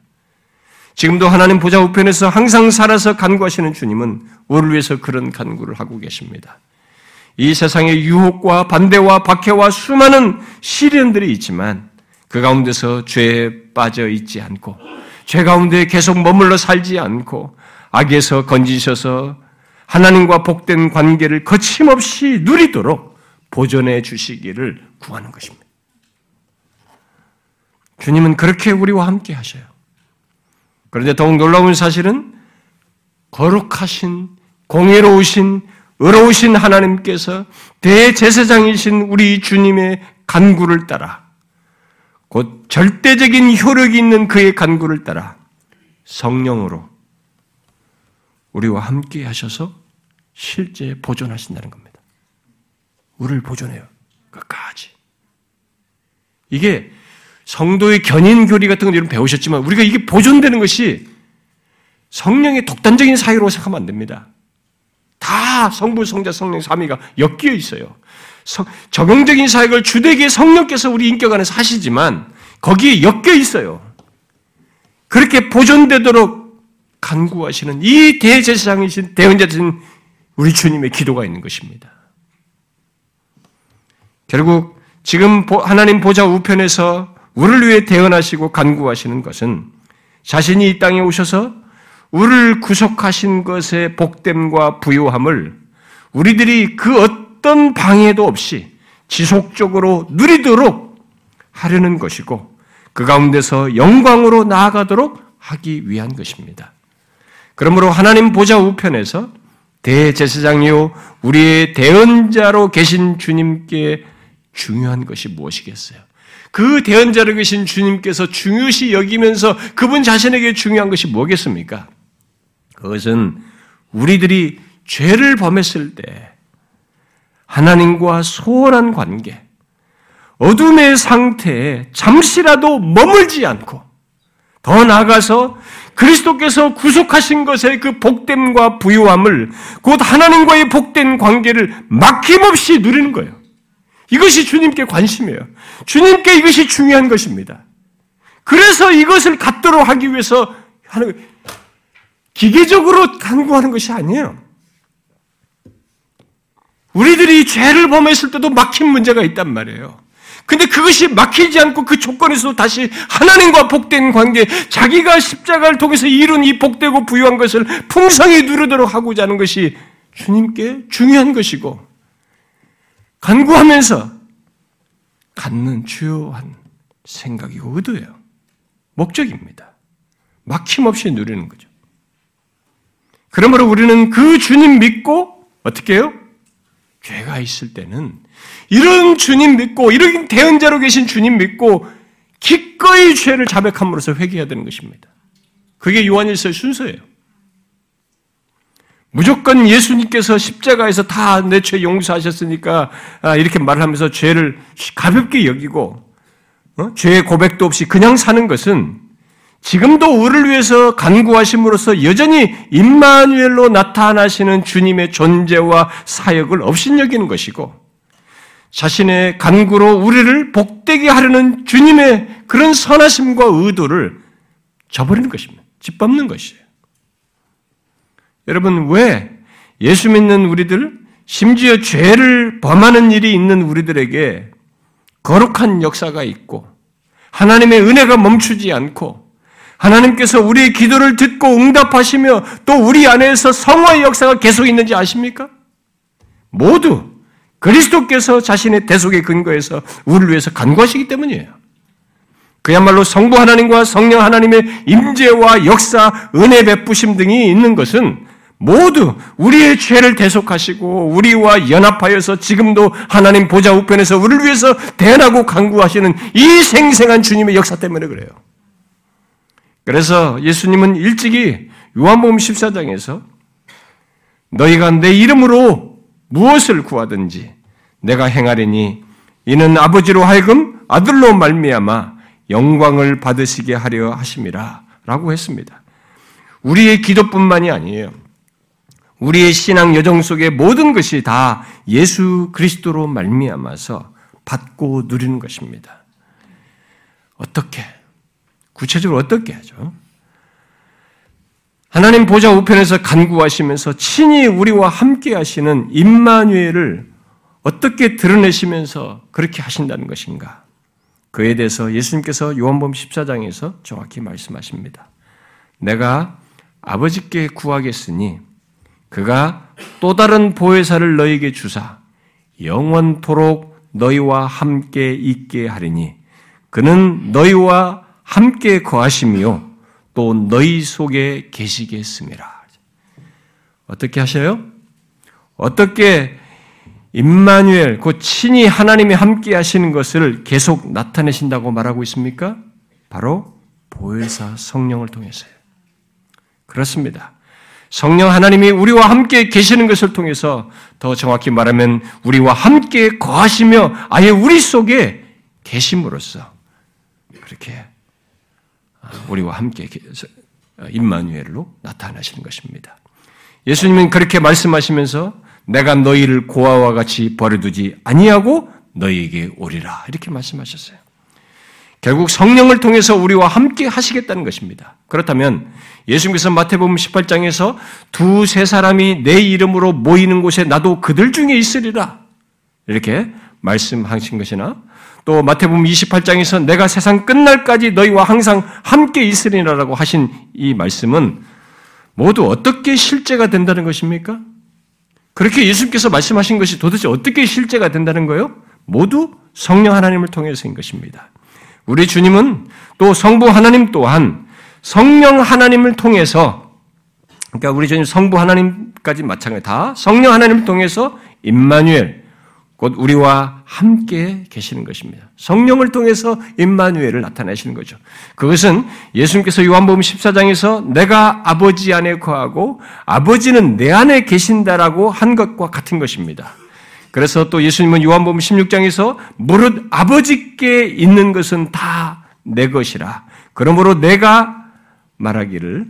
Speaker 1: 지금도 하나님 보좌 우편에서 항상 살아서 간구하시는 주님은 우리를 위해서 그런 간구를 하고 계십니다. 이 세상의 유혹과 반대와 박해와 수많은 시련들이 있지만 그 가운데서 죄에 빠져 있지 않고 죄 가운데 계속 머물러 살지 않고 악에서 건지셔서 하나님과 복된 관계를 거침없이 누리도록 보존해 주시기를 구하는 것입니다. 주님은 그렇게 우리와 함께 하셔요. 그런데 더욱 놀라운 사실은 거룩하신, 공의로우신, 의로우신 하나님께서 대제사장이신 우리 주님의 간구를 따라 곧 절대적인 효력이 있는 그의 간구를 따라 성령으로 우리와 함께 하셔서 실제 보존하신다는 겁니다. 우리를 보존해요. 끝까지. 이게 성도의 견인 교리 같은 걸 여러분 배우셨지만 우리가 이게 보존되는 것이 성령의 독단적인 사유로 생각하면 안 됩니다. 다 성부, 성자, 성령, 삼위가 엮여 있어요. 성, 적용적인 사역을 주되게 성령께서 우리 인격 안에서 하시지만 거기에 엮여 있어요. 그렇게 보존되도록 간구하시는 이 대제사장이신 대언자신 우리 주님의 기도가 있는 것입니다. 결국 지금 하나님 보좌 우편에서 우리를 위해 대언하시고 간구하시는 것은 자신이 이 땅에 오셔서 우리를 구속하신 것의 복됨과 부요함을 우리들이 그 어떤 방해도 없이 지속적으로 누리도록 하려는 것이고 그 가운데서 영광으로 나아가도록 하기 위한 것입니다. 그러므로 하나님 보좌 우편에서 대제사장이요 우리의 대언자로 계신 주님께 중요한 것이 무엇이겠어요? 그 대언자로 계신 주님께서 중요시 여기면서 그분 자신에게 중요한 것이 뭐겠습니까? 그것은 우리들이 죄를 범했을 때 하나님과 소원한 관계, 어둠의 상태에 잠시라도 머물지 않고 더 나아가서 그리스도께서 구속하신 것의 그 복됨과 부유함을 곧 하나님과의 복된 관계를 막힘없이 누리는 거예요. 이것이 주님께 관심이에요. 주님께 이것이 중요한 것입니다. 그래서 이것을 갖도록 하기 위해서 하는 기계적으로 간구하는 것이 아니에요. 우리들이 죄를 범했을 때도 막힌 문제가 있단 말이에요. 근데 그것이 막히지 않고 그 조건에서 다시 하나님과 복된 관계, 자기가 십자가를 통해서 이룬 이 복되고 부유한 것을 풍성히 누르도록 하고자 하는 것이 주님께 중요한 것이고, 간구하면서 갖는 주요한 생각이고 의도예요. 목적입니다. 막힘없이 누리는 거죠. 그러므로 우리는 그 주님 믿고 어떻게 해요? 죄가 있을 때는 이런 주님 믿고 이런 대언자로 계신 주님 믿고 기꺼이 죄를 자백함으로써 회개해야 되는 것입니다. 그게 요한일서의 순서예요. 무조건 예수님께서 십자가에서 다 내 죄 용서하셨으니까 아, 이렇게 말하면서 죄를 가볍게 여기고 어? 죄의 고백도 없이 그냥 사는 것은 지금도 우리를 위해서 간구하심으로써 여전히 임마누엘로 나타나시는 주님의 존재와 사역을 업신여기는 것이고 자신의 간구로 우리를 복되게 하려는 주님의 그런 선하심과 의도를 저버리는 것입니다. 짓밟는 것이에요. 여러분 왜 예수 믿는 우리들 심지어 죄를 범하는 일이 있는 우리들에게 거룩한 역사가 있고 하나님의 은혜가 멈추지 않고 하나님께서 우리의 기도를 듣고 응답하시며 또 우리 안에서 성화의 역사가 계속 있는지 아십니까? 모두 그리스도께서 자신의 대속의 근거에서 우리를 위해서 간구하시기 때문이에요. 그야말로 성부 하나님과 성령 하나님의 임재와 역사, 은혜 베푸심 등이 있는 것은 모두 우리의 죄를 대속하시고 우리와 연합하여서 지금도 하나님 보좌 우편에서 우리를 위해서 대하고 간구하시는 이 생생한 주님의 역사 때문에 그래요. 그래서 예수님은 일찍이 요한복음 14장에서 너희가 내 이름으로 무엇을 구하든지 내가 행하리니 이는 아버지로 하여금 아들로 말미암아 영광을 받으시게 하려 하심이라 라고 했습니다. 우리의 기도뿐만이 아니에요. 우리의 신앙 여정 속의 모든 것이 다 예수 그리스도로 말미암아서 받고 누리는 것입니다. 어떻게 구체적으로 어떻게 하죠? 하나님 보좌 우편에서 간구하시면서 친히 우리와 함께 하시는 임마누엘을 어떻게 드러내시면서 그렇게 하신다는 것인가? 그에 대해서 예수님께서 요한복음 14장에서 정확히 말씀하십니다. 내가 아버지께 구하겠으니 그가 또 다른 보혜사를 너에게 주사 영원토록 너희와 함께 있게 하리니 그는 너희와 함께 거하시며 또 너희 속에 계시겠습니다. 어떻게 하셔요? 어떻게 임마누엘, 그 친히 하나님이 함께 하시는 것을 계속 나타내신다고 말하고 있습니까? 바로 보혜사 성령을 통해서요. 그렇습니다. 성령 하나님이 우리와 함께 계시는 것을 통해서 더 정확히 말하면 우리와 함께 거하시며 아예 우리 속에 계심으로써 그렇게 우리와 함께 임마누엘로 나타나시는 것입니다. 예수님은 그렇게 말씀하시면서 내가 너희를 고아와 같이 버려두지 아니하고 너희에게 오리라 이렇게 말씀하셨어요. 결국 성령을 통해서 우리와 함께 하시겠다는 것입니다. 그렇다면 예수님께서 마태복음 18장에서 두 세 사람이 내 이름으로 모이는 곳에 나도 그들 중에 있으리라 이렇게 말씀하신 것이나 또 마태복음 28장에서 내가 세상 끝날까지 너희와 항상 함께 있으리라라고 하신 이 말씀은 모두 어떻게 실제가 된다는 것입니까? 그렇게 예수님께서 말씀하신 것이 도대체 어떻게 실제가 된다는 거예요? 모두 성령 하나님을 통해서인 것입니다. 우리 주님은 또 성부 하나님 또한 성령 하나님을 통해서 그러니까 우리 주님 성부 하나님까지 마찬가지 다 성령 하나님을 통해서 임마누엘 곧 우리와 함께 계시는 것입니다. 성령을 통해서 임마누엘을 나타내시는 거죠. 그것은 예수님께서 요한복음 14장에서 내가 아버지 안에 거하고 아버지는 내 안에 계신다라고 한 것과 같은 것입니다. 그래서 또 예수님은 요한복음 16장에서 무릇 아버지께 있는 것은 다 내 것이라. 그러므로 내가 말하기를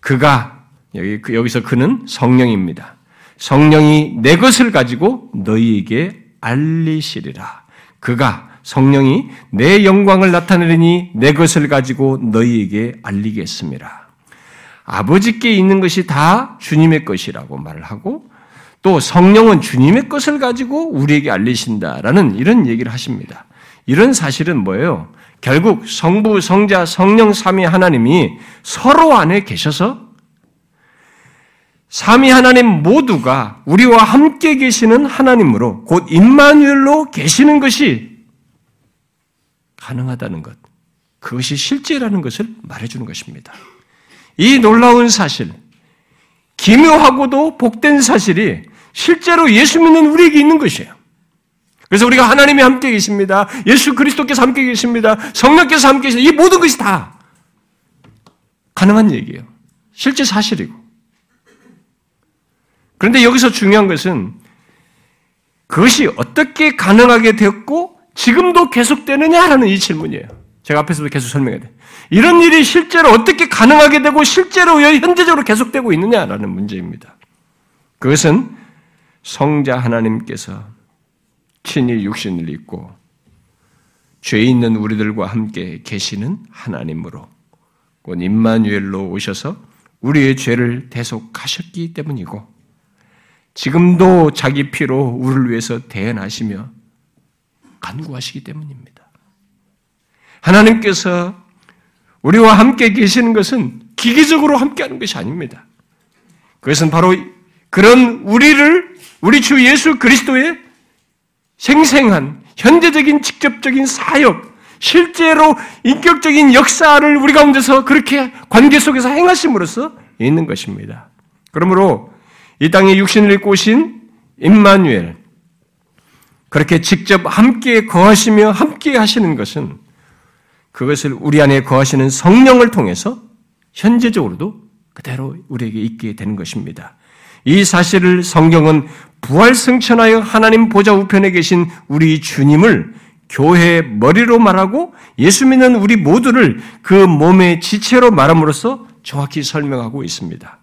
Speaker 1: 그가 여기 여기서 그는 성령입니다. 성령이 내 것을 가지고 너희에게 알리시리라. 그가 성령이 내 영광을 나타내리니 내 것을 가지고 너희에게 알리겠습니다. 아버지께 있는 것이 다 주님의 것이라고 말을 하고 또 성령은 주님의 것을 가지고 우리에게 알리신다라는 이런 얘기를 하십니다. 이런 사실은 뭐예요? 결국 성부, 성자, 성령 삼위 하나님이 서로 안에 계셔서 삼위 하나님 모두가 우리와 함께 계시는 하나님으로 곧 임마누엘로 계시는 것이 가능하다는 것. 그것이 실제라는 것을 말해 주는 것입니다. 이 놀라운 사실, 기묘하고도 복된 사실이 실제로 예수 믿는 우리에게 있는 것이에요. 그래서 우리가 하나님이 함께 계십니다. 예수 그리스도께서 함께 계십니다. 성령께서 함께 계십니다. 이 모든 것이 다 가능한 얘기예요. 실제 사실이고. 그런데 여기서 중요한 것은 그것이 어떻게 가능하게 되었고 지금도 계속되느냐라는 이 질문이에요. 제가 앞에서도 계속 설명해야 돼. 이런 일이 실제로 어떻게 가능하게 되고 실제로 현재적으로 계속되고 있느냐라는 문제입니다. 그것은 성자 하나님께서 친히 육신을 입고 죄 있는 우리들과 함께 계시는 하나님으로 곧 임마누엘로 오셔서 우리의 죄를 대속하셨기 때문이고 지금도 자기 피로 우리를 위해서 대연하시며 간구하시기 때문입니다. 하나님께서 우리와 함께 계시는 것은 기계적으로 함께하는 것이 아닙니다. 그것은 바로 그런 우리를 우리 주 예수 그리스도의 생생한 현재적인 직접적인 사역, 실제로 인격적인 역사를 우리 가운데서 그렇게 관계 속에서 행하심으로써 있는 것입니다. 그러므로 이 땅에 육신을 입고 오신 임마누엘 그렇게 직접 함께 거하시며 함께 하시는 것은 그것을 우리 안에 거하시는 성령을 통해서 현재적으로도 그대로 우리에게 있게 되는 것입니다. 이 사실을 성경은 부활 승천하여 하나님 보좌 우편에 계신 우리 주님을 교회의 머리로 말하고 예수 믿는 우리 모두를 그 몸의 지체로 말함으로써 정확히 설명하고 있습니다.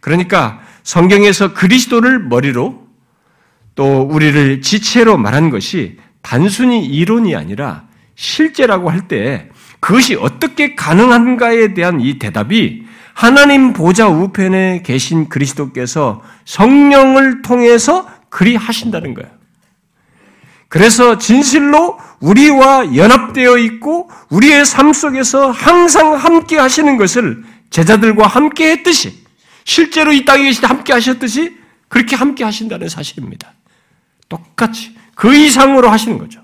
Speaker 1: 그러니까 성경에서 그리스도를 머리로 또 우리를 지체로 말한 것이 단순히 이론이 아니라 실제라고 할 때 그것이 어떻게 가능한가에 대한 이 대답이 하나님 보좌 우편에 계신 그리스도께서 성령을 통해서 그리 하신다는 거예요. 그래서 진실로 우리와 연합되어 있고 우리의 삶 속에서 항상 함께 하시는 것을 제자들과 함께 했듯이 실제로 이 땅에 계실 때 함께 하셨듯이 그렇게 함께 하신다는 사실입니다. 똑같이 그 이상으로 하시는 거죠.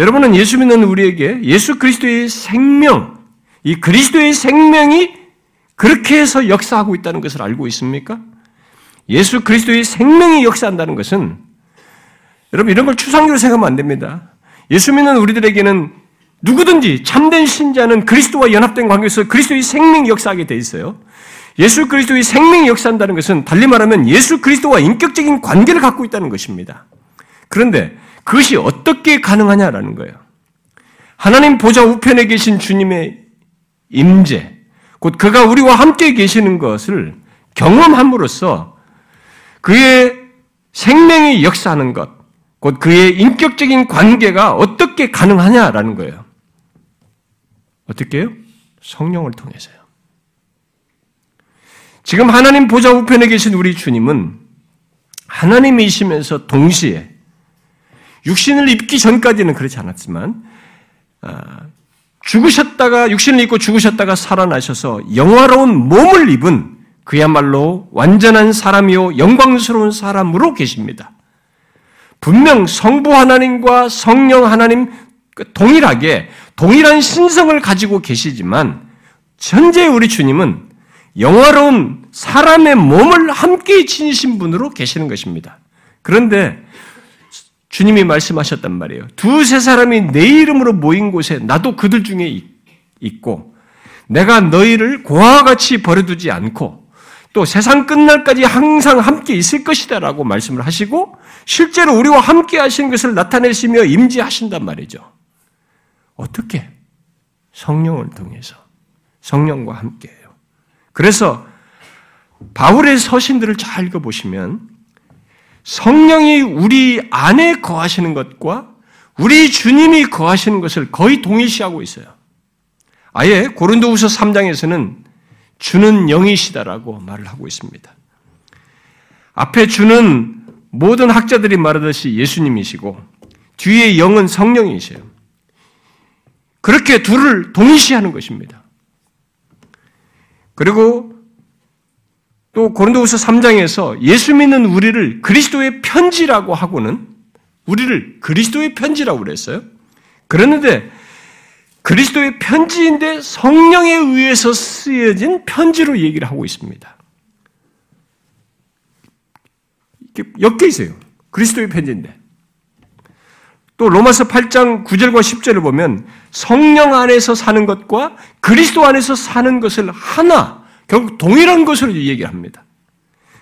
Speaker 1: 여러분은 예수 믿는 우리에게 예수 그리스도의 생명, 이 그리스도의 생명이 그렇게 해서 역사하고 있다는 것을 알고 있습니까? 예수 그리스도의 생명이 역사한다는 것은 여러분 이런 걸 추상적으로 생각하면 안 됩니다. 예수 믿는 우리들에게는 누구든지 참된 신자는 그리스도와 연합된 관계에서 그리스도의 생명이 역사하게 돼 있어요. 예수 그리스도의 생명이 역사한다는 것은 달리 말하면 예수 그리스도와 인격적인 관계를 갖고 있다는 것입니다. 그런데 그것이 어떻게 가능하냐라는 거예요. 하나님 보좌 우편에 계신 주님의 임재, 곧 그가 우리와 함께 계시는 것을 경험함으로써 그의 생명이 역사하는 것, 곧 그의 인격적인 관계가 어떻게 가능하냐라는 거예요. 어떻게 요 성령을 통해서요. 지금 하나님 보좌 우편에 계신 우리 주님은 하나님이시면서 동시에 육신을 입기 전까지는 그렇지 않았지만 아, 죽으셨다가 육신을 입고 죽으셨다가 살아나셔서 영화로운 몸을 입은 그야말로 완전한 사람이요 영광스러운 사람으로 계십니다. 분명 성부 하나님과 성령 하나님 동일하게 동일한 신성을 가지고 계시지만 현재 우리 주님은 영화로운 사람의 몸을 함께 지니신 분으로 계시는 것입니다. 그런데 주님이 말씀하셨단 말이에요. 두세 사람이 내 이름으로 모인 곳에 나도 그들 중에 있고 내가 너희를 고아와 같이 버려두지 않고 또 세상 끝날까지 항상 함께 있을 것이다라고 말씀을 하시고 실제로 우리와 함께 하신 것을 나타내시며 임지하신단 말이죠. 어떻게? 성령을 통해서 성령과 함께해요. 그래서 바울의 서신들을 잘 읽어보시면 성령이 우리 안에 거하시는 것과 우리 주님이 거하시는 것을 거의 동일시하고 있어요. 아예 고린도후서 3장에서는 주는 영이시다라고 말을 하고 있습니다. 앞에 주는 모든 학자들이 말하듯이 예수님이시고 뒤에 영은 성령이세요. 그렇게 둘을 동시하는 것입니다. 그리고 또 고린도후서 3장에서 예수 믿는 우리를 그리스도의 편지라고 하고는 우리를 그리스도의 편지라고 그랬어요. 그랬는데 그리스도의 편지인데 성령에 의해서 쓰여진 편지로 얘기를 하고 있습니다. 엮여 있어요. 그리스도의 편지인데. 또 로마서 8장 9절과 10절을 보면 성령 안에서 사는 것과 그리스도 안에서 사는 것을 하나, 결국 동일한 것으로 얘기를 합니다.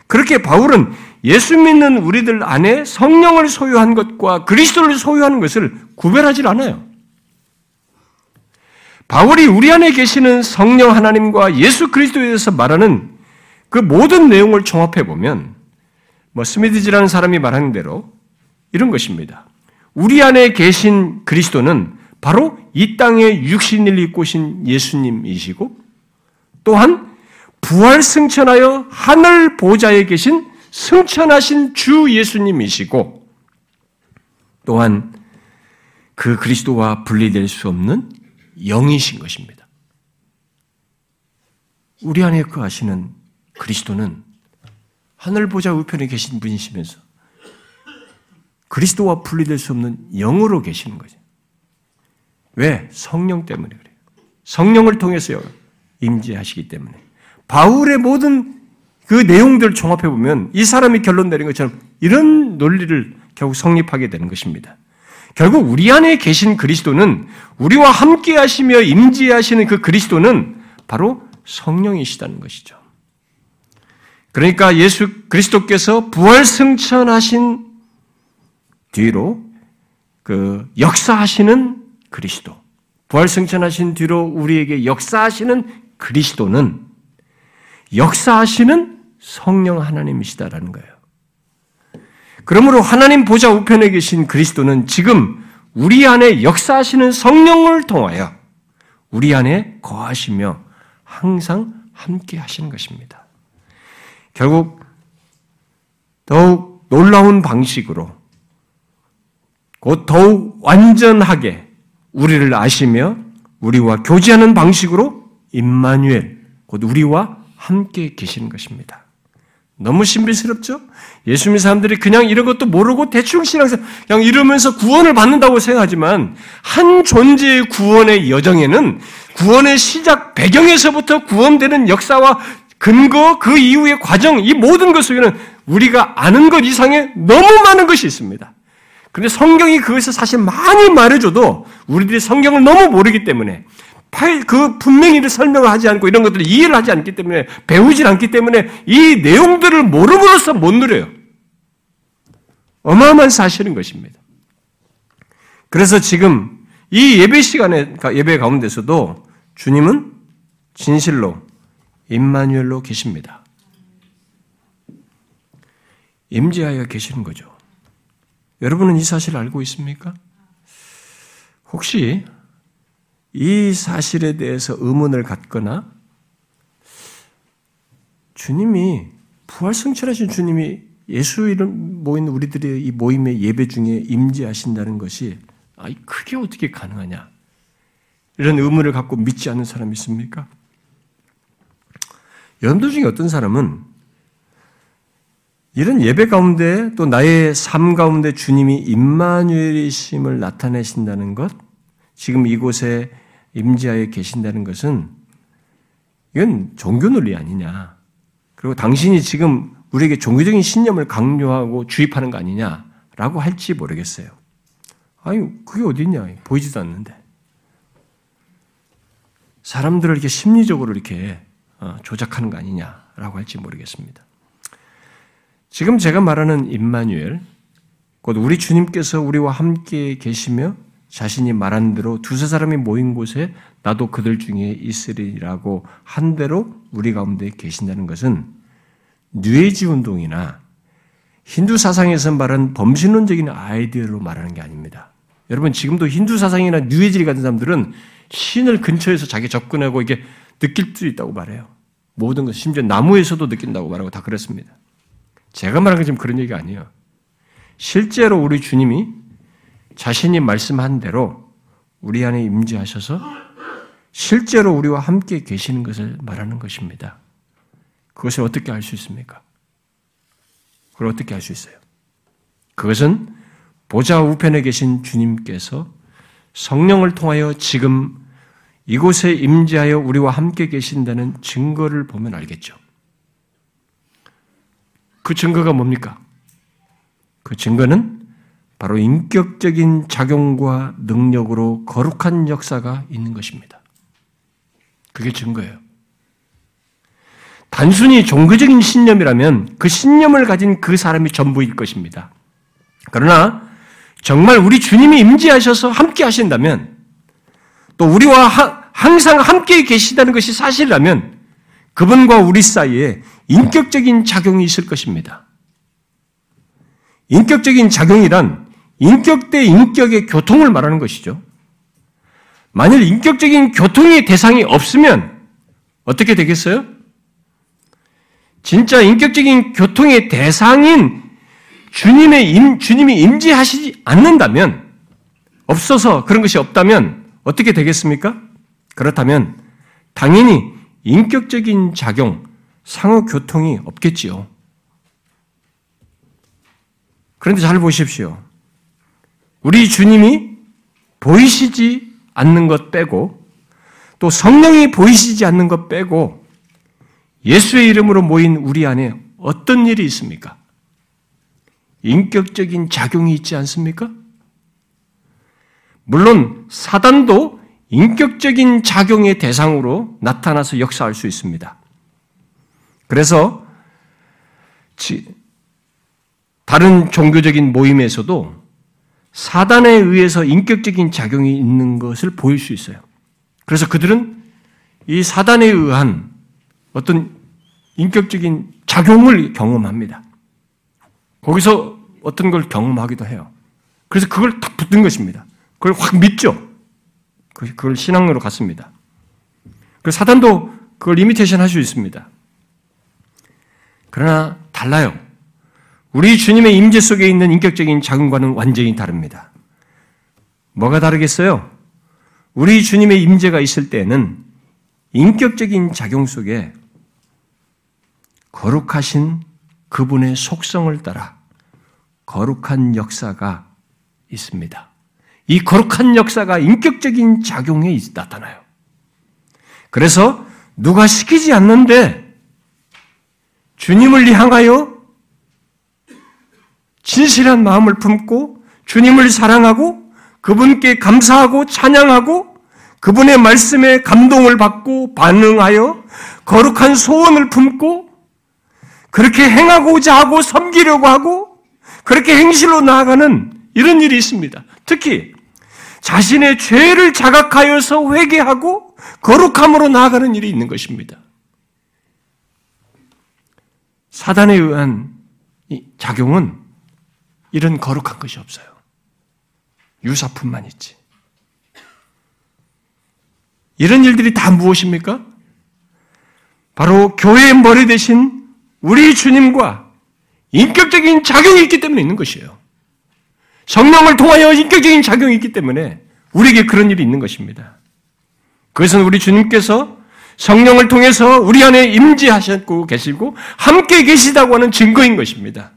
Speaker 1: 그렇게 바울은 예수 믿는 우리들 안에 성령을 소유한 것과 그리스도를 소유하는 것을 구별하지 않아요. 바울이 우리 안에 계시는 성령 하나님과 예수 그리스도에 대해서 말하는 그 모든 내용을 종합해 보면 뭐 스미드지라는 사람이 말하는 대로 이런 것입니다. 우리 안에 계신 그리스도는 바로 이 땅에 육신을 입고 신 예수님이시고 또한 부활 승천하여 하늘 보좌에 계신 승천하신 주 예수님이시고 또한 그 그리스도와 분리될 수 없는 영이신 것입니다. 우리 안에 거하시는 그리스도는 하늘 보좌 우편에 계신 분이시면서 그리스도와 분리될 수 없는 영으로 계시는 거죠. 왜? 성령 때문에 그래요. 성령을 통해서 임재하시기 때문에. 바울의 모든 그 내용들을 종합해 보면 이 사람이 결론 내린 것처럼 이런 논리를 결국 성립하게 되는 것입니다. 결국 우리 안에 계신 그리스도는 우리와 함께 하시며 임재하시는 그 그리스도는 바로 성령이시다는 것이죠. 그러니까 예수 그리스도께서 부활 승천하신 뒤로 그 역사하시는 그리스도, 부활 승천하신 뒤로 우리에게 역사하시는 그리스도는 역사하시는 성령 하나님이시다라는 거예요. 그러므로 하나님 보좌 우편에 계신 그리스도는 지금 우리 안에 역사하시는 성령을 통하여 우리 안에 거하시며 항상 함께 하시는 것입니다. 결국 더욱 놀라운 방식으로 곧 더욱 완전하게 우리를 아시며 우리와 교제하는 방식으로 임마누엘 곧 우리와 함께 계시는 것입니다. 너무 신비스럽죠? 예수 믿는 사람들이 그냥 이런 것도 모르고 대충 신앙생활 그냥 이러면서 구원을 받는다고 생각하지만 한 존재의 구원의 여정에는 구원의 시작 배경에서부터 구원되는 역사와 근거 그 이후의 과정 이 모든 것 속에는 우리가 아는 것 이상의 너무 많은 것이 있습니다. 근데 성경이 그것을 사실 많이 말해줘도 우리들이 성경을 너무 모르기 때문에 그 분명히를 설명을 하지 않고 이런 것들을 이해를 하지 않기 때문에 배우질 않기 때문에 이 내용들을 모름으로써 못 누려요. 어마어마한 사실인 것입니다. 그래서 지금 이 예배 시간에 예배 가운데서도 주님은 진실로 임마누엘로 계십니다. 임재하여 계시는 거죠. 여러분은 이 사실을 알고 있습니까? 혹시 이 사실에 대해서 의문을 갖거나 주님이 부활 성취하신 주님이 예수 이름 모인 우리들의 이 모임의 예배 중에 임재하신다는 것이 아, 그게 어떻게 가능하냐? 이런 의문을 갖고 믿지 않는 사람이 있습니까? 여러분들 중에 어떤 사람은 이런 예배 가운데 또 나의 삶 가운데 주님이 임마누엘이심을 나타내신다는 것, 지금 이곳에 임지하에 계신다는 것은 이건 종교 논리 아니냐. 그리고 당신이 지금 우리에게 종교적인 신념을 강요하고 주입하는 거 아니냐라고 할지 모르겠어요. 아니, 그게 어딨냐. 보이지도 않는데. 사람들을 이렇게 심리적으로 이렇게 어, 조작하는 거 아니냐라고 할지 모르겠습니다. 지금 제가 말하는 임마누엘, 곧 우리 주님께서 우리와 함께 계시며 자신이 말한 대로 두세 사람이 모인 곳에 나도 그들 중에 있으리라고 한 대로 우리 가운데 계신다는 것은 뉴에이지 운동이나 힌두 사상에서 말한 범신론적인 아이디어로 말하는 게 아닙니다. 여러분 지금도 힌두 사상이나 뉴에이지 같은 사람들은 신을 근처에서 자기 접근하고 이게 느낄 수 있다고 말해요. 모든 것 심지어 나무에서도 느낀다고 말하고 다 그렇습니다. 제가 말하는 게 지금 그런 얘기가 아니에요. 실제로 우리 주님이 자신이 말씀한 대로 우리 안에 임재하셔서 실제로 우리와 함께 계시는 것을 말하는 것입니다. 그것을 어떻게 알 수 있습니까? 그걸 어떻게 알 수 있어요? 그것은 보좌 우편에 계신 주님께서 성령을 통하여 지금 이곳에 임재하여 우리와 함께 계신다는 증거를 보면 알겠죠. 그 증거가 뭡니까? 그 증거는 바로 인격적인 작용과 능력으로 거룩한 역사가 있는 것입니다. 그게 증거예요. 단순히 종교적인 신념이라면 그 신념을 가진 그 사람이 전부일 것입니다. 그러나 정말 우리 주님이 임재하셔서 함께 하신다면 또 우리와 하, 항상 함께 계시다는 것이 사실이라면 그분과 우리 사이에 인격적인 작용이 있을 것입니다. 인격적인 작용이란 인격 대 인격의 교통을 말하는 것이죠. 만일 인격적인 교통의 대상이 없으면 어떻게 되겠어요? 진짜 인격적인 교통의 대상인 주님의 임, 주님이 임재하시지 않는다면, 없어서 그런 것이 없다면 어떻게 되겠습니까? 그렇다면 당연히 인격적인 작용, 상호 교통이 없겠지요. 그런데 잘 보십시오. 우리 주님이 보이시지 않는 것 빼고 또 성령이 보이시지 않는 것 빼고 예수의 이름으로 모인 우리 안에 어떤 일이 있습니까? 인격적인 작용이 있지 않습니까? 물론 사단도 인격적인 작용의 대상으로 나타나서 역사할 수 있습니다. 그래서 다른 종교적인 모임에서도 사단에 의해서 인격적인 작용이 있는 것을 보일 수 있어요. 그래서 그들은 이 사단에 의한 어떤 인격적인 작용을 경험합니다. 거기서 어떤 걸 경험하기도 해요. 그래서 그걸 딱 붙는 것입니다. 그걸 확 믿죠. 그, 그걸 신앙으로 갔습니다. 그 사단도 그걸 imitation 할 수 있습니다. 그러나 달라요. 우리 주님의 임재 속에 있는 인격적인 작용과는 완전히 다릅니다. 뭐가 다르겠어요? 우리 주님의 임재가 있을 때는 인격적인 작용 속에 거룩하신 그분의 속성을 따라 거룩한 역사가 있습니다. 이 거룩한 역사가 인격적인 작용에 나타나요. 그래서 누가 시키지 않는데 주님을 향하여 진실한 마음을 품고 주님을 사랑하고 그분께 감사하고 찬양하고 그분의 말씀에 감동을 받고 반응하여 거룩한 소원을 품고 그렇게 행하고자 하고 섬기려고 하고 그렇게 행실로 나아가는 이런 일이 있습니다. 특히 자신의 죄를 자각하여서 회개하고 거룩함으로 나아가는 일이 있는 것입니다. 사단에 의한 작용은 이런 거룩한 것이 없어요. 유사품만 있지. 이런 일들이 다 무엇입니까? 바로 교회의 머리 대신 우리 주님과 인격적인 작용이 있기 때문에 있는 것이에요. 성령을 통하여 인격적인 작용이 있기 때문에 우리에게 그런 일이 있는 것입니다. 그것은 우리 주님께서 성령을 통해서 우리 안에 임재하셨고 계시고 함께 계시다고 하는 증거인 것입니다.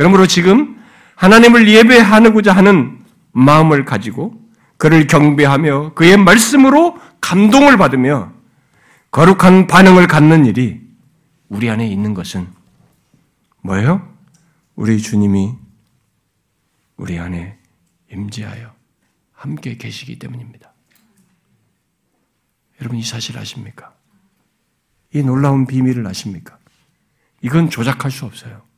Speaker 1: 그러므로 지금 하나님을 예배하고자 하는 마음을 가지고 그를 경배하며 그의 말씀으로 감동을 받으며 거룩한 반응을 갖는 일이 우리 안에 있는 것은 뭐예요? 우리 주님이 우리 안에 임재하여 함께 계시기 때문입니다. 여러분 이 사실 아십니까? 이 놀라운 비밀을 아십니까? 이건 조작할 수 없어요.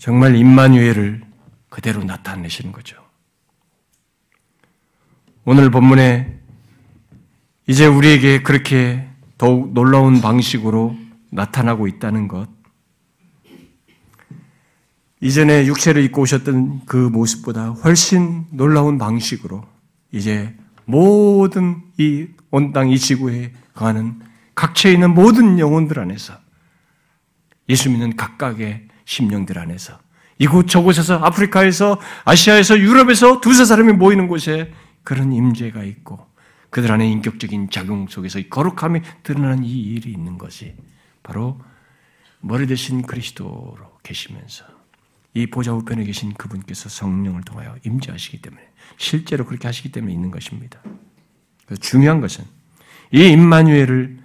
Speaker 1: 정말 임마누엘을 그대로 나타내시는 거죠. 오늘 본문에 이제 우리에게 그렇게 더욱 놀라운 방식으로 나타나고 있다는 것, 이전에 육체를 입고 오셨던 그 모습보다 훨씬 놀라운 방식으로 이제 모든 이 온 땅 이 지구에 거하는 각처에 있는 모든 영혼들 안에서 예수 믿는 각각의 심령들 안에서 이곳 저곳에서 아프리카에서 아시아에서 유럽에서 두세 사람이 모이는 곳에 그런 임재가 있고 그들 안에 인격적인 작용 속에서 거룩함이 드러나는 이 일이 있는 것이 바로 머리 대신 그리스도로 계시면서 이 보좌 우편에 계신 그분께서 성령을 통하여 임재하시기 때문에 실제로 그렇게 하시기 때문에 있는 것입니다. 중요한 것은 이 임마누엘을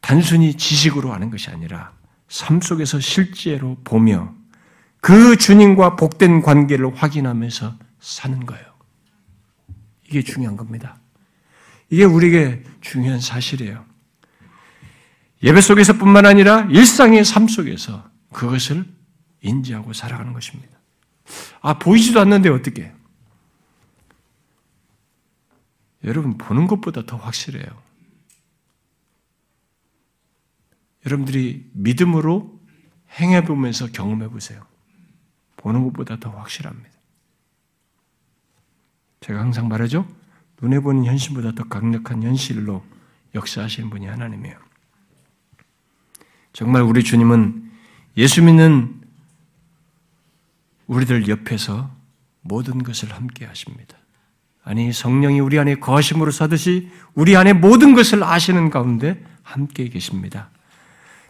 Speaker 1: 단순히 지식으로 아는 것이 아니라 삶 속에서 실제로 보며 그 주님과 복된 관계를 확인하면서 사는 거예요. 이게 중요한 겁니다. 이게 우리에게 중요한 사실이에요. 예배 속에서뿐만 아니라 일상의 삶 속에서 그것을 인지하고 살아가는 것입니다. 아, 보이지도 않는데 어떻게? 여러분, 보는 것보다 더 확실해요. 여러분들이 믿음으로 행해보면서 경험해보세요. 보는 것보다 더 확실합니다. 제가 항상 말하죠? 눈에 보는 현실보다 더 강력한 현실로 역사하시는 분이 하나님이에요. 정말 우리 주님은 예수 믿는 우리들 옆에서 모든 것을 함께 하십니다. 아니, 성령이 우리 안에 거하심으로 사듯이 우리 안에 모든 것을 아시는 가운데 함께 계십니다.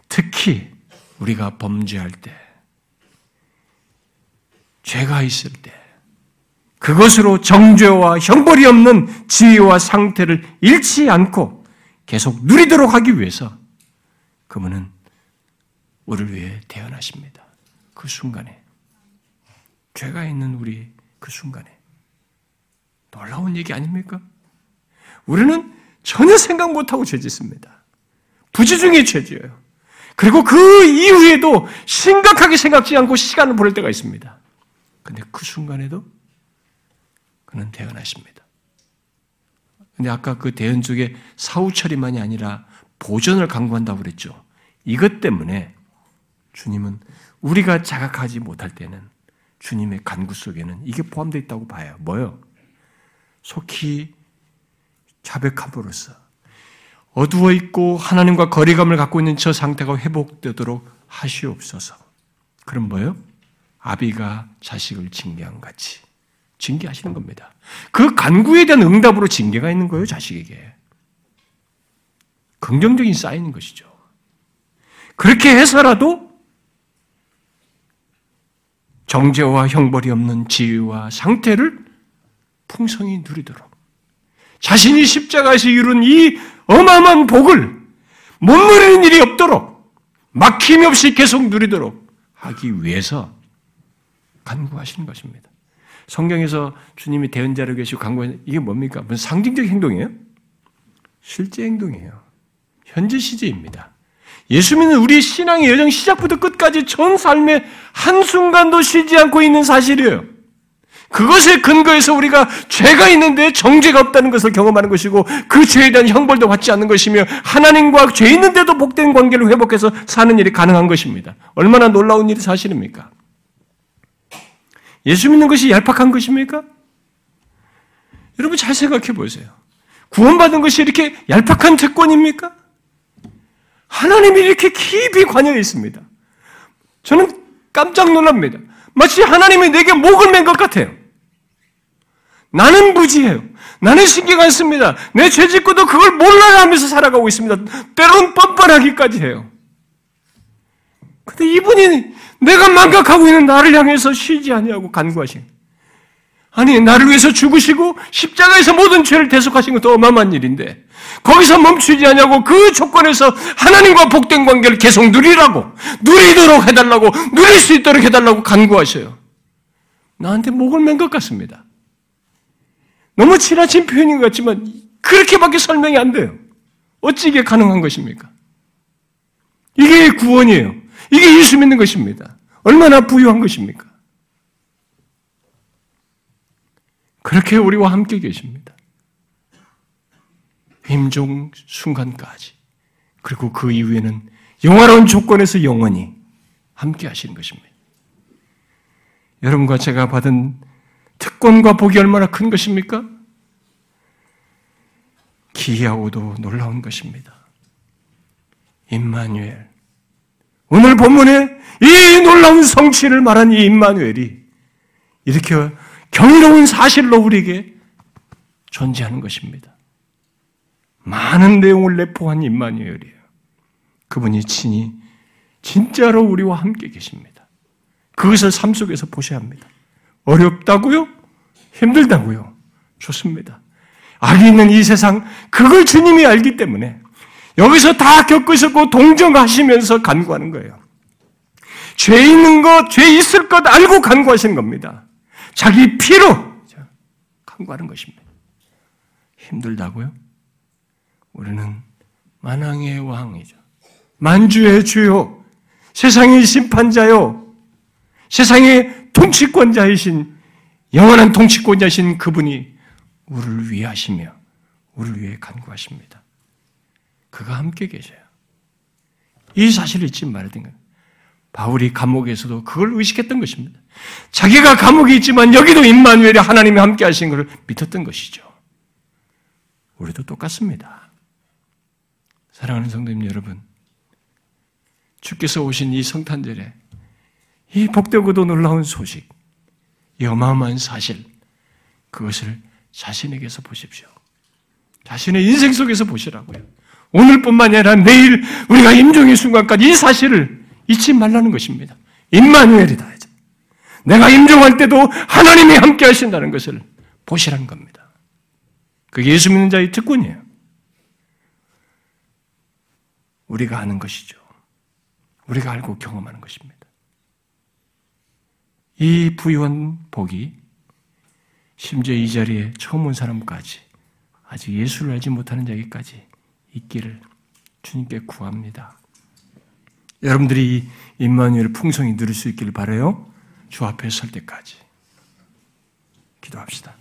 Speaker 1: 특히 우리가 범죄할 때, 죄가 있을 때, 그것으로 정죄와 형벌이 없는 지위와 상태를 잃지 않고 계속 누리도록 하기 위해서 그분은 우리를 위해 태어나십니다. 그 순간에. 죄가 있는 우리 그 순간에. 놀라운 얘기 아닙니까? 우리는 전혀 생각 못하고 죄 짓습니다. 부지 중에 죄지어요. 그리고 그 이후에도 심각하게 생각지 않고 시간을 보낼 때가 있습니다. 근데 그 순간에도 그는 태어나십니다. 근데 아까 그 대연 쪽에 사후 처리만이 아니라 보전을 강구한다고 그랬죠. 이것 때문에 주님은 우리가 자각하지 못할 때는 주님의 간구 속에는 이게 포함되어 있다고 봐요. 뭐요? 속히 자백함으로써 어두워 있고 하나님과 거리감을 갖고 있는 저 상태가 회복되도록 하시옵소서. 그럼 뭐요? 아비가 자식을 징계한 같이 징계하시는 겁니다. 그 간구에 대한 응답으로 징계가 있는 거예요, 자식에게. 긍정적인 사인인 것이죠. 그렇게 해서라도 정죄와 형벌이 없는 지위와 상태를 풍성히 누리도록 자신이 십자가에서 이룬 이 어마어마한 복을 못 누리는 일이 없도록 막힘이 없이 계속 누리도록 하기 위해서 간구하시는 것입니다. 성경에서 주님이 대언자로 계시고 간구하는 이게 뭡니까? 무슨 상징적 행동이에요? 실제 행동이에요. 현재 시제입니다. 예수 믿는 우리 신앙의 여정 시작부터 끝까지 전 삶의 한순간도 쉬지 않고 있는 사실이에요. 그것에 근거해서 우리가 죄가 있는데 정죄가 없다는 것을 경험하는 것이고 그 죄에 대한 형벌도 받지 않는 것이며 하나님과 죄 있는데도 복된 관계를 회복해서 사는 일이 가능한 것입니다. 얼마나 놀라운 일이 사실입니까? 예수 믿는 것이 얄팍한 것입니까? 여러분 잘 생각해 보세요. 구원받은 것이 이렇게 얄팍한 특권입니까? 하나님이 이렇게 깊이 관여해 있습니다. 저는 깜짝 놀랍니다. 마치 하나님이 내게 목을 맨 것 같아요. 나는 무지해요. 나는 신경 안 씁니다. 내 죄짓고도 그걸 몰라야 하면서 살아가고 있습니다. 때로는 뻔뻔하기까지 해요. 근데 이분이 내가 망각하고 있는 나를 향해서 쉬지 아니하고 간구하신 아니 나를 위해서 죽으시고 십자가에서 모든 죄를 대속하신 것도 어마어마한 일인데 거기서 멈추지 않냐고 그 조건에서 하나님과 복된 관계를 계속 누리라고 누리도록 해달라고 누릴 수 있도록 해달라고 간구하셔요. 나한테 목을 맨 것 같습니다. 너무 지나친 표현인 것 같지만 그렇게밖에 설명이 안 돼요. 어찌 이게 가능한 것입니까? 이게 구원이에요. 이게 예수 믿는 것입니다. 얼마나 부유한 것입니까? 그렇게 우리와 함께 계십니다. 임종 순간까지. 그리고 그 이후에는 영화로운 조건에서 영원히 함께 하시는 것입니다. 여러분과 제가 받은 특권과 복이 얼마나 큰 것입니까? 기이하고도 놀라운 것입니다. 임마누엘. 오늘 본문에 이 놀라운 성취를 말한 이 임마누엘이 이렇게 경이로운 사실로 우리에게 존재하는 것입니다. 많은 내용을 내포한 임마누엘이에요. 그분이 친히 진짜로 우리와 함께 계십니다. 그것을 삶 속에서 보셔야 합니다. 어렵다고요? 힘들다고요? 좋습니다. 악이 있는 이 세상, 그걸 주님이 알기 때문에 여기서 다 겪으셨고 동정하시면서 간구하는 거예요. 죄 있는 것, 죄 있을 것 알고 간구하시는 겁니다. 자기 피로 간구하는 것입니다. 힘들다고요? 우리는 만왕의 왕이죠. 만주의 주요, 세상의 심판자요, 세상의 통치권자이신 영원한 통치권자이신 그분이 우리를 위하시며 우리를 위해 간구하십니다. 그가 함께 계셔요. 이 사실을 잊지 되는 거예요. 바울이 감옥에서도 그걸 의식했던 것입니다. 자기가 감옥에 있지만 여기도 임마누엘이 하나님이 함께 하신 것을 믿었던 것이죠. 우리도 똑같습니다. 사랑하는 성도님 여러분, 주께서 오신 이 성탄절에 이 복되고도 놀라운 소식, 이 어마어마한 사실, 그것을 자신에게서 보십시오. 자신의 인생 속에서 보시라고요. 오늘뿐만 아니라 내일 우리가 임종의 순간까지 이 사실을 잊지 말라는 것입니다. 임마누엘이다. 내가 임종할 때도 하나님이 함께 하신다는 것을 보시라는 겁니다. 그게 예수 믿는 자의 특권이에요. 우리가 아는 것이죠. 우리가 알고 경험하는 것입니다. 이 부유한 복이 심지어 이 자리에 처음 온 사람까지 아직 예수를 알지 못하는 자에게까지 있기를 주님께 구합니다. 여러분들이 임마누엘 풍성히 누릴 수 있기를 바래요. 주 앞에 설 때까지 기도합시다.